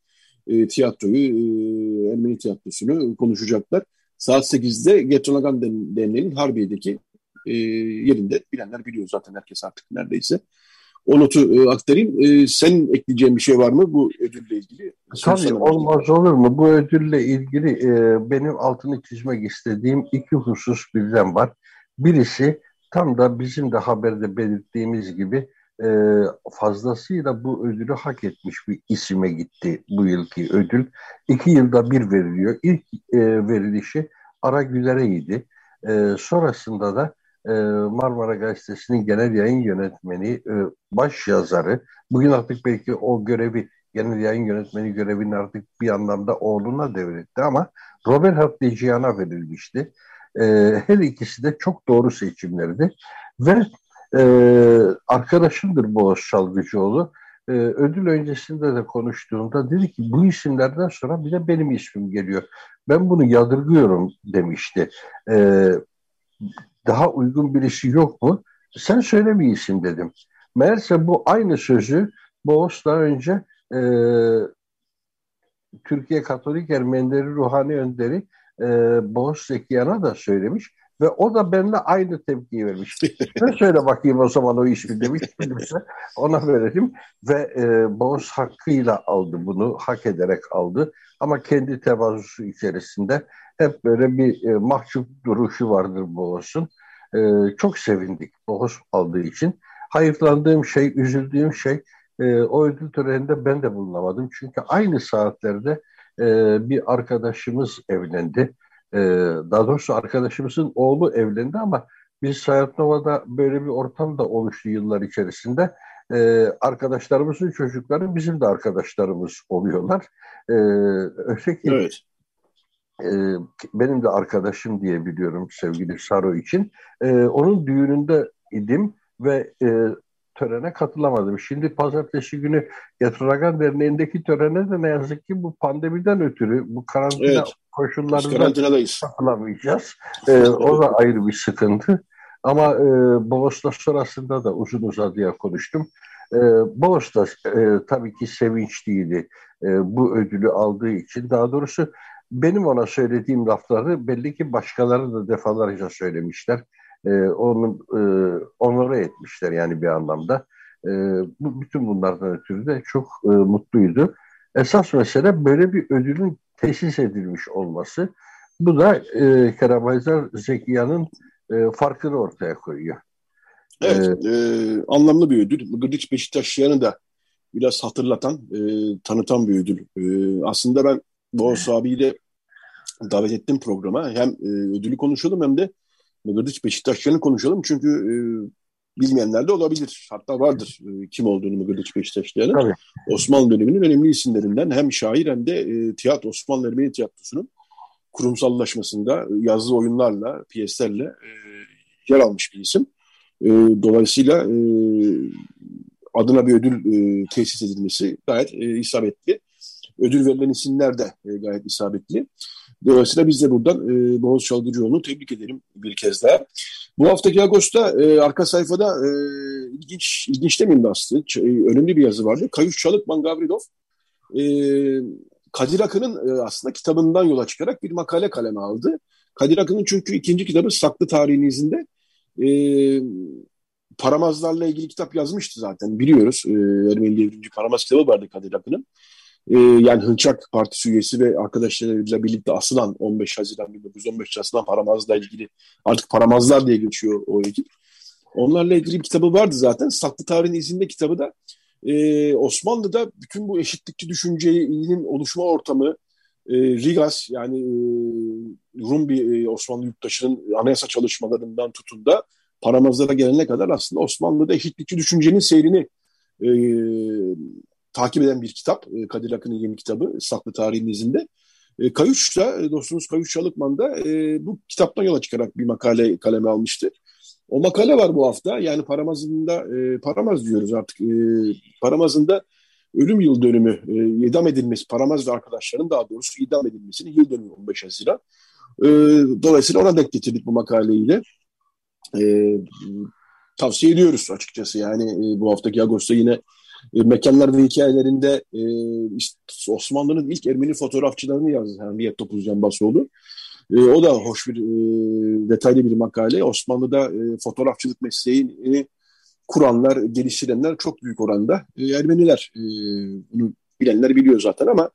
e, tiyatroyu, e, Ermeni tiyatrosunu konuşacaklar. Saat 8'de Getronagan Derneği'nin Harbiye'deki e, yerinde. Bilenler biliyor zaten herkes artık neredeyse. O notu e, aktarayım. E, sen ekleyeceğin bir şey var mı bu ödülle ilgili? Tabii olmaz olur mu? Bu ödülle ilgili e, benim altını çizmek istediğim iki husus birden var. Birisi tam da bizim de haberde belirttiğimiz gibi e, fazlasıyla bu ödülü hak etmiş bir isime gitti bu yılki ödül. İki yılda bir veriliyor. İlk e, verilişi Ara Güler'eydi. E, sonrasında da e, Marmara Gazetesi'nin genel yayın yönetmeni, e, baş yazarı, bugün artık belki o görevi, genel yayın yönetmeni görevini artık bir anlamda oğluna devretti ama Robert Hatlayıcıyan'a verilmişti. E, her ikisi de çok doğru seçimlerdi ve e, arkadaşımdır Boğaz Çalgıcıoğlu. E, ödül öncesinde de konuştuğumda dedi ki bu isimlerden sonra bir de benim ismim geliyor. Ben bunu yadırgıyorum demişti. E, daha uygun birisi yok mu? Sen söyle isim dedim. Meğerse bu aynı sözü Boğaz daha önce e, Türkiye Katolik Ermenileri Ruhani Önderi e, Boğaz Zekiyan'a da söylemiş. Ve o da benimle aynı tepkiyi vermiş. ne söyle bakayım o zaman o ismi demiş. Bilirse ona verelim. Ve e, Boğaz hakkıyla aldı bunu. Hak ederek aldı. Ama kendi tevazusu içerisinde hep böyle bir e, mahcup duruşu vardır Boğaz'ın. E, çok sevindik Boğaz aldığı için. Hayıflandığım şey, üzüldüğüm şey e, o ödül töreninde ben de bulunamadım. Çünkü aynı saatlerde e, bir arkadaşımız evlendi. E, daha doğrusu arkadaşımızın oğlu evlendi ama biz Sayat Nova'da böyle bir ortam da oluştu yıllar içerisinde. Ee, arkadaşlarımızın çocukları bizim de arkadaşlarımız oluyorlar. Ee, öteki evet. e, benim de arkadaşım diye biliyorum sevgili Saro için. E, onun düğününde idim ve e, törene katılamadım. Şimdi pazartesi günü Yatıragan Derneği'ndeki törene de ne yazık ki bu pandemiden ötürü bu karantina evet. koşullarında katılamayacağız. E, o da ayrı bir sıkıntı. Ama e, Bogos'la sonrasında da uzun uzadıya konuştum. E, Bogos da e, tabii ki sevinçliydi e, bu ödülü aldığı için. Daha doğrusu benim ona söylediğim lafları belli ki başkaları da defalarca söylemişler. E, onun e, onore etmişler yani bir anlamda. E, bu, bütün bunlardan ötürü de çok e, mutluydu. Esas mesele böyle bir ödülün tesis edilmiş olması. Bu da e, Karabayzar Zekiya'nın e, farkını ortaya koyuyor. Evet, ee, e, anlamlı bir ödül. Gırdiç Beşiktaşlıyan'ı da biraz hatırlatan, e, tanıtan bir ödül. E, aslında ben Boğaz abiyi de davet ettim programa. Hem e, ödülü konuşalım hem de Gırdiç Beşiktaşlıyan'ı konuşalım. Çünkü e, bilmeyenler de olabilir. Hatta vardır e, kim olduğunu Mıgırdıç Beşiktaşlıyan'ın. Osmanlı döneminin önemli isimlerinden hem şair hem de e, tiyatro, Osmanlı Ermeni tiyatrosunun kurumsallaşmasında yazılı oyunlarla, piyeslerle e, yer almış bir isim. E, dolayısıyla e, adına bir ödül e, tesis edilmesi gayet e, isabetli. Ödül verilen isimler de e, gayet isabetli. Dolayısıyla biz de buradan e, Boğaz Çalgıcıoğlu'nu tebrik ederim bir kez daha. Bu haftaki Ağustos'ta e, arka sayfada e, ilginç, ilginç demeyeyim de aslında. E, önemli bir yazı vardı. Kayuş Çalıkman Gavrilov e, Kadir Akın'ın e, aslında kitabından yola çıkarak bir makale kaleme aldı. Kadir Akın'ın çünkü ikinci kitabı Saklı Tarihin izinde e, Paramazlarla ilgili kitap yazmıştı zaten biliyoruz. E, Ermeni Devrimci Paramaz kitabı vardı Kadir Akın'ın. E, yani Hınçak Partisi üyesi ve arkadaşlarıyla birlikte asılan 15 Haziran 1915 asılan Paramaz'la ilgili artık Paramazlar diye geçiyor o ekip. Onlarla ilgili bir kitabı vardı zaten. Saklı Tarihin izinde kitabı da e, Osmanlı'da bütün bu eşitlikçi düşüncenin oluşma ortamı, e, Rigas yani e, Rum bir e, Osmanlı yurttaşının anayasa çalışmalarından tutun da paramazlara gelene kadar aslında Osmanlı'da eşitlikçi düşüncenin seyrini e, takip eden bir kitap. E, Kadir Akın'ın yeni kitabı Saklı Tarihin izinde. E, Kayuş da, dostumuz Kayuş Çalıkman da e, bu kitaptan yola çıkarak bir makale kaleme almıştı. O makale var bu hafta. Yani Paramaz'ında, e, Paramaz diyoruz artık. E, Paramaz'ında ölüm yıl dönümü idam edilmesi, Paramaz ve arkadaşların daha doğrusu idam edilmesinin yıl dönümü 15 Haziran. Dolayısıyla ona denk getirdik bu makaleyle. Tavsiye ediyoruz açıkçası. Yani bu haftaki Ağustos'ta yine e, mekanlar ve hikayelerinde e, işte Osmanlı'nın ilk Ermeni fotoğrafçılarını yazdı. Yani Niyet Topuzcan Basoğlu. E, o da hoş bir e, detaylı bir makale. Osmanlı'da e, fotoğrafçılık mesleğini kuranlar, geliştirenler çok büyük oranda e, Ermeniler. E, bunu bilenler biliyor zaten ama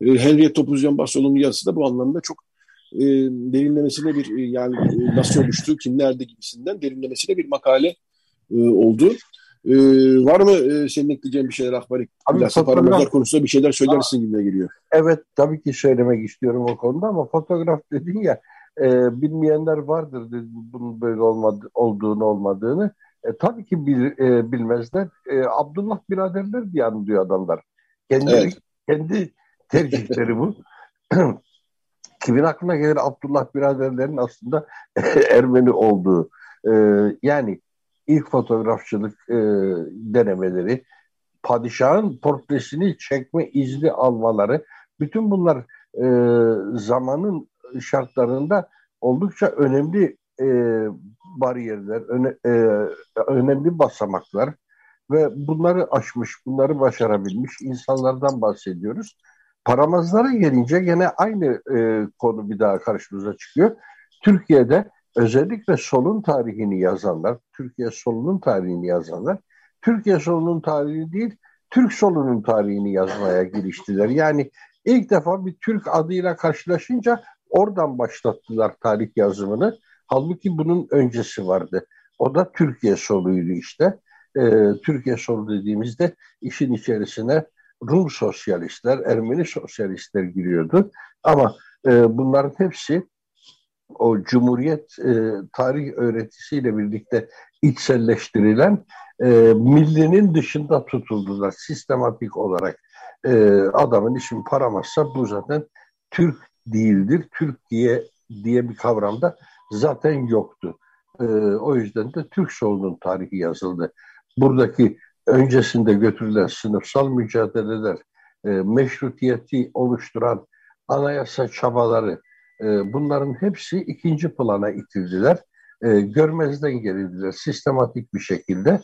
e, Henriette Topuzyan Basolo'nun yazısı da bu anlamda çok e, derinlemesine bir e, yani e, nasıl oluştu, kimlerde gibisinden derinlemesine bir makale e, oldu. Ee, var mı e, senin ekleyeceğin bir şeyler Akbari? Bilhassa paramızlar konusunda bir şeyler söylersin gibi geliyor. Evet tabii ki söylemek istiyorum o konuda ama fotoğraf dedin ya e, bilmeyenler vardır dedi, bunun böyle olmadı, olduğunu olmadığını. E, tabii ki bil, e, bilmezler. E, Abdullah biraderler diye anlıyor adamlar. Kendi, evet. kendi tercihleri bu. Kimin aklına gelir Abdullah biraderlerin aslında Ermeni olduğu. E, yani ilk fotoğrafçılık e, denemeleri, padişahın portresini çekme izni almaları, bütün bunlar e, zamanın şartlarında oldukça önemli e, bariyerler, öne, e, önemli basamaklar ve bunları aşmış, bunları başarabilmiş insanlardan bahsediyoruz. Paramazlara gelince gene aynı e, konu bir daha karşımıza çıkıyor. Türkiye'de özellikle solun tarihini yazanlar, Türkiye solunun tarihini yazanlar, Türkiye solunun tarihini değil, Türk solunun tarihini yazmaya giriştiler. Yani ilk defa bir Türk adıyla karşılaşınca oradan başlattılar tarih yazımını. Halbuki bunun öncesi vardı. O da Türkiye soluydu işte. Ee, Türkiye solu dediğimizde işin içerisine Rum sosyalistler, Ermeni sosyalistler giriyordu. Ama e, bunların hepsi o Cumhuriyet e, tarih öğretisiyle birlikte içselleştirilen e, millinin dışında tutuldular sistematik olarak. E, adamın için paramazsa bu zaten Türk değildir. Türkiye diye bir kavramda zaten yoktu. E, o yüzden de Türk solunun tarihi yazıldı. Buradaki öncesinde götürülen sınıfsal mücadeleler, e, meşrutiyeti oluşturan anayasa çabaları, e, bunların hepsi ikinci plana itildiler. E, görmezden gelindiler sistematik bir şekilde.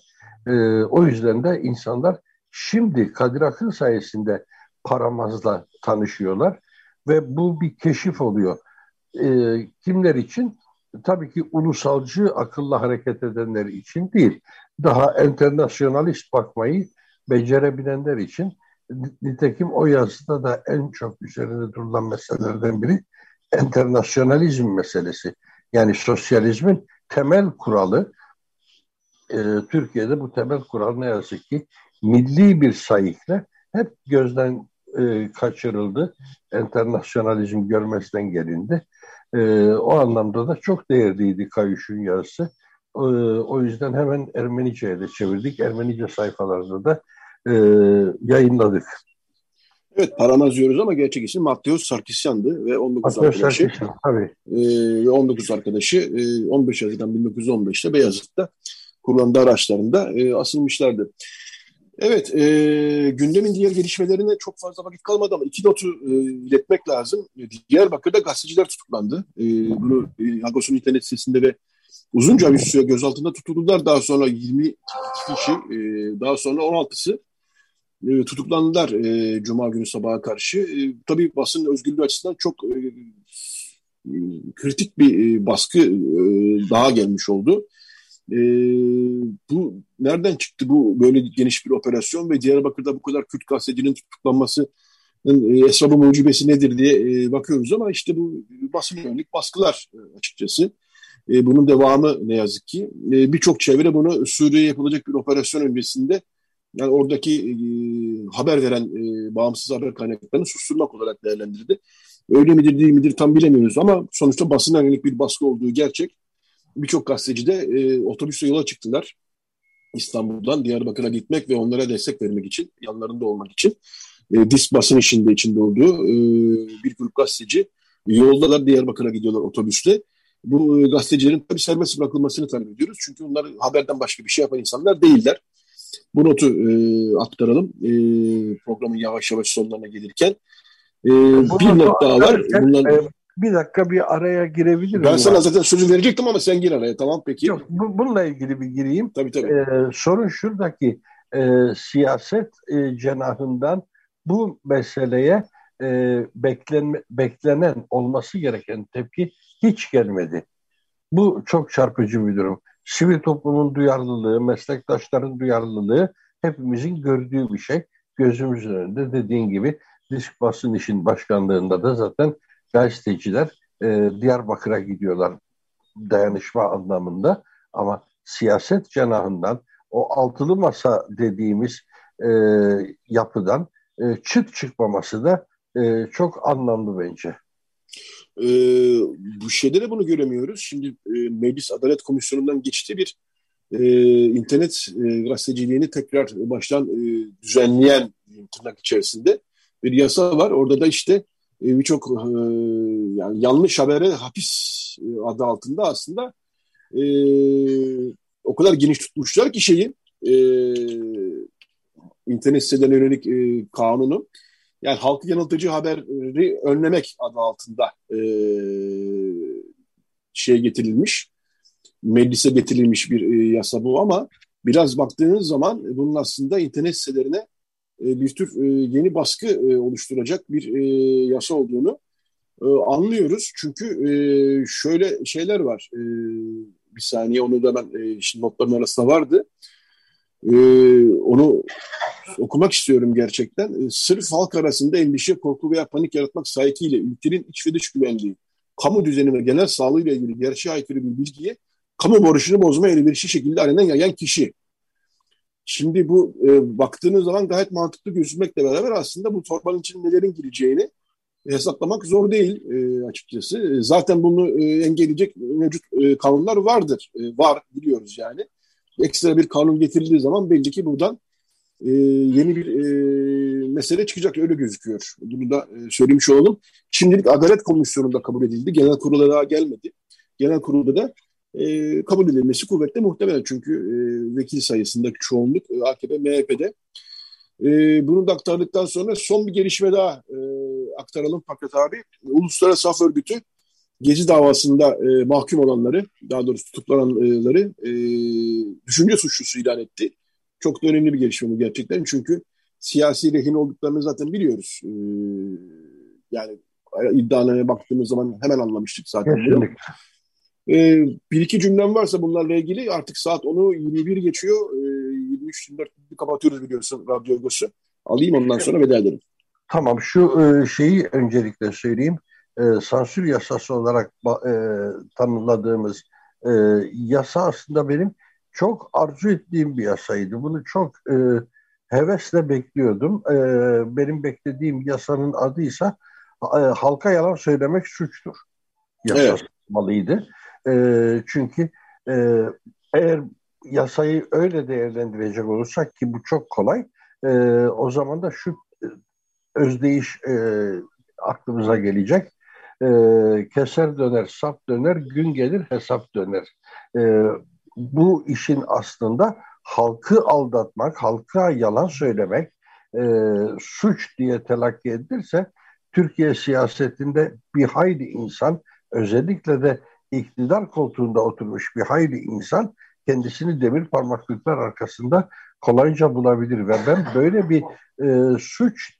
E, o yüzden de insanlar şimdi Kadir Akın sayesinde Paramaz'la tanışıyorlar ve bu bir keşif oluyor. Kimler için? Tabii ki ulusalcı akılla hareket edenler için değil. Daha internasyonalist bakmayı becerebilenler için nitekim o yazıda da en çok üzerinde durulan meselelerden biri internasyonalizm meselesi. Yani sosyalizmin temel kuralı e, Türkiye'de bu temel kural ne yazık ki milli bir sayıkla hep gözden e, kaçırıldı. Internasyonalizm görmezden gelindi. E, o anlamda da çok değerliydi Kayuş'un yazısı. E, o yüzden hemen Ermenice'ye de çevirdik. Ermenice sayfalarda da e, yayınladık. Evet Paramaz diyoruz ama gerçek isim Matteos Sarkisyan'dı ve 19 Matteos arkadaşı. Sarkisyan, tabii. E, ve 19 arkadaşı e, 15 Haziran 1915'te Beyazıt'ta kurulan araçlarında e, asılmışlardı. Evet, e, gündemin diğer gelişmelerine çok fazla vakit kalmadı ama iki notu e, iletmek lazım. Diyarbakır'da gazeteciler tutuklandı. E, bunu e, Agos'un internet sitesinde ve uzunca bir süre gözaltında tutuldular. Daha sonra 20 kişi, e, daha sonra 16'sı e, tutuklandılar e, Cuma günü sabaha karşı. E, tabii basın özgürlüğü açısından çok e, kritik bir e, baskı e, daha gelmiş oldu. E, bu nereden çıktı bu böyle geniş bir operasyon ve Diyarbakır'da bu kadar Kürt gazetecinin tutuklanması e, esrabı mucibesi nedir diye e, bakıyoruz ama işte bu basın yönelik baskılar e, açıkçası. Bunun devamı ne yazık ki. Birçok çevre bunu Suriye'ye yapılacak bir operasyon öncesinde yani oradaki e, haber veren e, bağımsız haber kaynaklarını susturmak olarak değerlendirdi. Öyle midir değil midir tam bilemiyoruz ama sonuçta basına yönelik bir baskı olduğu gerçek. Birçok gazeteci de e, otobüsle yola çıktılar. İstanbul'dan Diyarbakır'a gitmek ve onlara destek vermek için, yanlarında olmak için. E, DİS basın işinde içinde olduğu e, bir grup gazeteci yoldalar Diyarbakır'a gidiyorlar otobüsle. Bu e, gazetecilerin tabii serbest bırakılmasını talep ediyoruz. Çünkü onlar haberden başka bir şey yapan insanlar değiller. Bu notu e, aktaralım e, programın yavaş yavaş sonlarına gelirken. E, bir not daha var. Bunlar... E, bir dakika bir araya girebilir miyim? Ben sana zaten sözü verecektim ama sen gir araya tamam peki. Yok bu, bununla ilgili bir gireyim. Tabii tabii. Ee, sorun şuradaki e, siyaset e, cenahından bu meseleye e, beklen, beklenen olması gereken tepki hiç gelmedi. Bu çok çarpıcı bir durum. Sivil toplumun duyarlılığı, meslektaşların duyarlılığı hepimizin gördüğü bir şey. Gözümüzün önünde dediğin gibi disk basın işin başkanlığında da zaten gazeteciler e, Diyarbakır'a gidiyorlar dayanışma anlamında ama siyaset cenahından o altılı masa dediğimiz e, yapıdan e, çıt çıkmaması da e, çok anlamlı bence. E, bu şeyde de bunu göremiyoruz. Şimdi e, Meclis Adalet Komisyonu'ndan geçti bir e, internet e, gazeteciliğini tekrar baştan e, düzenleyen tırnak içerisinde bir yasa var. Orada da işte e, birçok e, yani yanlış habere hapis e, adı altında aslında e, o kadar geniş tutmuşlar ki şeyi e, internet sitelerine yönelik e, kanunu yani halkı yanıltıcı haberi önlemek adı altında e, şeye getirilmiş meclise getirilmiş bir e, yasa bu ama biraz baktığınız zaman bunun aslında internet sitelerine e, bir tür e, yeni baskı e, oluşturacak bir yasa olduğunu anlıyoruz. Çünkü şöyle şeyler var. Bir saniye onu da ben şimdi notların arasında vardı. Onu okumak istiyorum gerçekten. Sırf halk arasında endişe, korku veya panik yaratmak sahikiyle ülkenin iç ve dış güvenliği, kamu düzeni ve genel sağlığı ile ilgili gerçeğe aykırı bir bilgiye kamu borçunu bozma elverişli şekilde alenen yayan kişi Şimdi bu e, baktığınız zaman gayet mantıklı gözükmekle beraber aslında bu torbanın içine nelerin gireceğini hesaplamak zor değil e, açıkçası. Zaten bunu e, engelleyecek mevcut e, kanunlar vardır. E, var biliyoruz yani. Ekstra bir kanun getirildiği zaman belli ki buradan e, yeni bir e, mesele çıkacak öyle gözüküyor. Bunu da e, söylemiş olalım. Şimdilik Adalet Komisyonu'nda kabul edildi. Genel kurula daha gelmedi. Genel kurulda da e, kabul edilmesi kuvvetle muhtemel. Çünkü e, vekil sayısındaki çoğunluk e, AKP, MHP'de. E, bunu da aktardıktan sonra son bir gelişme daha e, aktaralım Fakat abi. Uluslararası Af Örgütü Gezi davasında e, mahkum olanları, daha doğrusu tutuklananları e, düşünce suçlusu ilan etti. Çok da önemli bir gelişme bu gerçekten. Çünkü siyasi rehin olduklarını zaten biliyoruz. E, yani iddianamaya baktığımız zaman hemen anlamıştık zaten. Kesinlikle. E, bir iki cümlem varsa bunlarla ilgili artık saat onu 21 geçiyor. E, 23-24 kapatıyoruz biliyorsun Radyo Gosu. Alayım ondan sonra veda edelim. Tamam şu e, şeyi öncelikle söyleyeyim. E, sansür yasası olarak e, tanımladığımız e, yasa aslında benim çok arzu ettiğim bir yasaydı. Bunu çok e, hevesle bekliyordum. E, benim beklediğim yasanın adıysa e, halka yalan söylemek suçtur. Yasası evet. E, çünkü e, eğer yasayı öyle değerlendirecek olursak ki bu çok kolay, e, o zaman da şu e, özdeyiş e, aklımıza gelecek. E, keser döner, sap döner, gün gelir hesap döner. E, bu işin aslında halkı aldatmak, halka yalan söylemek e, suç diye telakki edilirse Türkiye siyasetinde bir hayli insan özellikle de iktidar koltuğunda oturmuş bir hayli insan kendisini demir parmaklıklar arkasında kolayca bulabilir ve ben böyle bir e, suç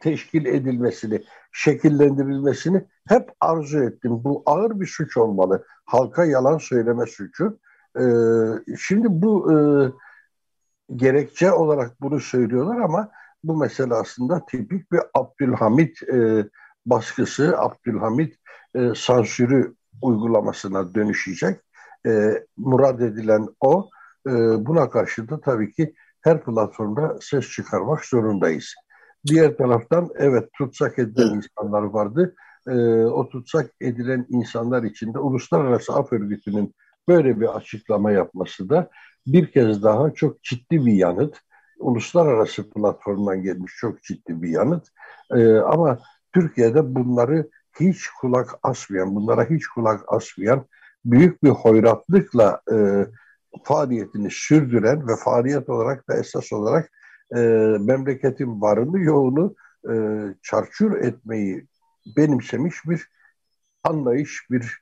teşkil edilmesini, şekillendirilmesini hep arzu ettim. Bu ağır bir suç olmalı. Halka yalan söyleme suçu. Ee, şimdi bu e, gerekçe olarak bunu söylüyorlar ama bu mesele aslında tipik bir Abdülhamit e, baskısı, Abdülhamit e, sansürü uygulamasına dönüşecek. E, murad edilen o. E, buna karşı da tabii ki her platformda ses çıkarmak zorundayız. Diğer taraftan evet tutsak edilen insanlar vardı. E, o tutsak edilen insanlar içinde Uluslararası Af Örgütü'nün böyle bir açıklama yapması da bir kez daha çok ciddi bir yanıt. Uluslararası platformdan gelmiş çok ciddi bir yanıt. E, ama Türkiye'de bunları hiç kulak asmayan, bunlara hiç kulak asmayan büyük bir hoyratlıkla e, faaliyetini sürdüren ve faaliyet olarak da esas olarak e, memleketin varını yoğunu e, çarçur etmeyi benimsemiş bir anlayış, bir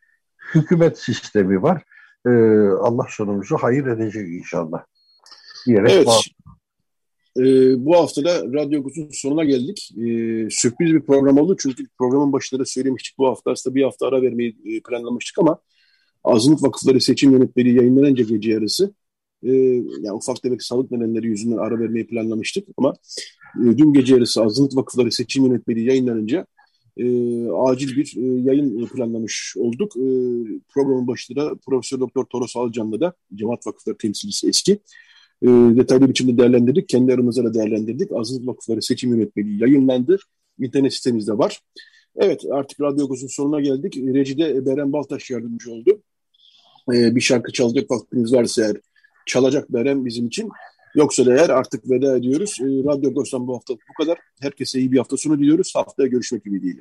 hükümet sistemi var. E, Allah sonumuzu hayır edecek inşallah. Diyerek evet. E, bu hafta da Radyo Gut'un sonuna geldik. E, sürpriz bir program oldu çünkü programın başında da söylemiştik. Bu hafta aslında bir hafta ara vermeyi e, planlamıştık ama Azınlık Vakıfları seçim yönetmeliği yayınlanınca gece yarısı e, yani ufak tefek sağlık nedenleri yüzünden ara vermeyi planlamıştık ama e, dün gece yarısı Azınlık Vakıfları seçim yönetmeliği yayınlanınca e, acil bir e, yayın planlamış olduk. E, programın başında Profesör Doktor Toros Alcan'la da Cemaat Vakıfları temsilcisi eski e, detaylı biçimde değerlendirdik. Kendi aramızda da değerlendirdik. Azınlık Vakıfları seçim yönetmeliği yayınlandı. İnternet sitemizde var. Evet artık Radyo Goz'un sonuna geldik. Reci'de Beren Baltaş yardımcı oldu. Ee, bir şarkı çalacak vaktiniz varsa eğer çalacak Beren bizim için. Yoksa eğer artık veda ediyoruz. Ee, Radyo Goz'dan bu hafta bu kadar. Herkese iyi bir hafta sonu diliyoruz. Haftaya görüşmek ümidiyle.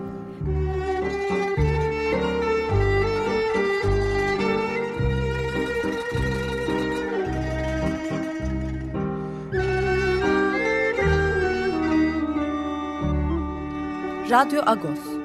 Radyo Agos.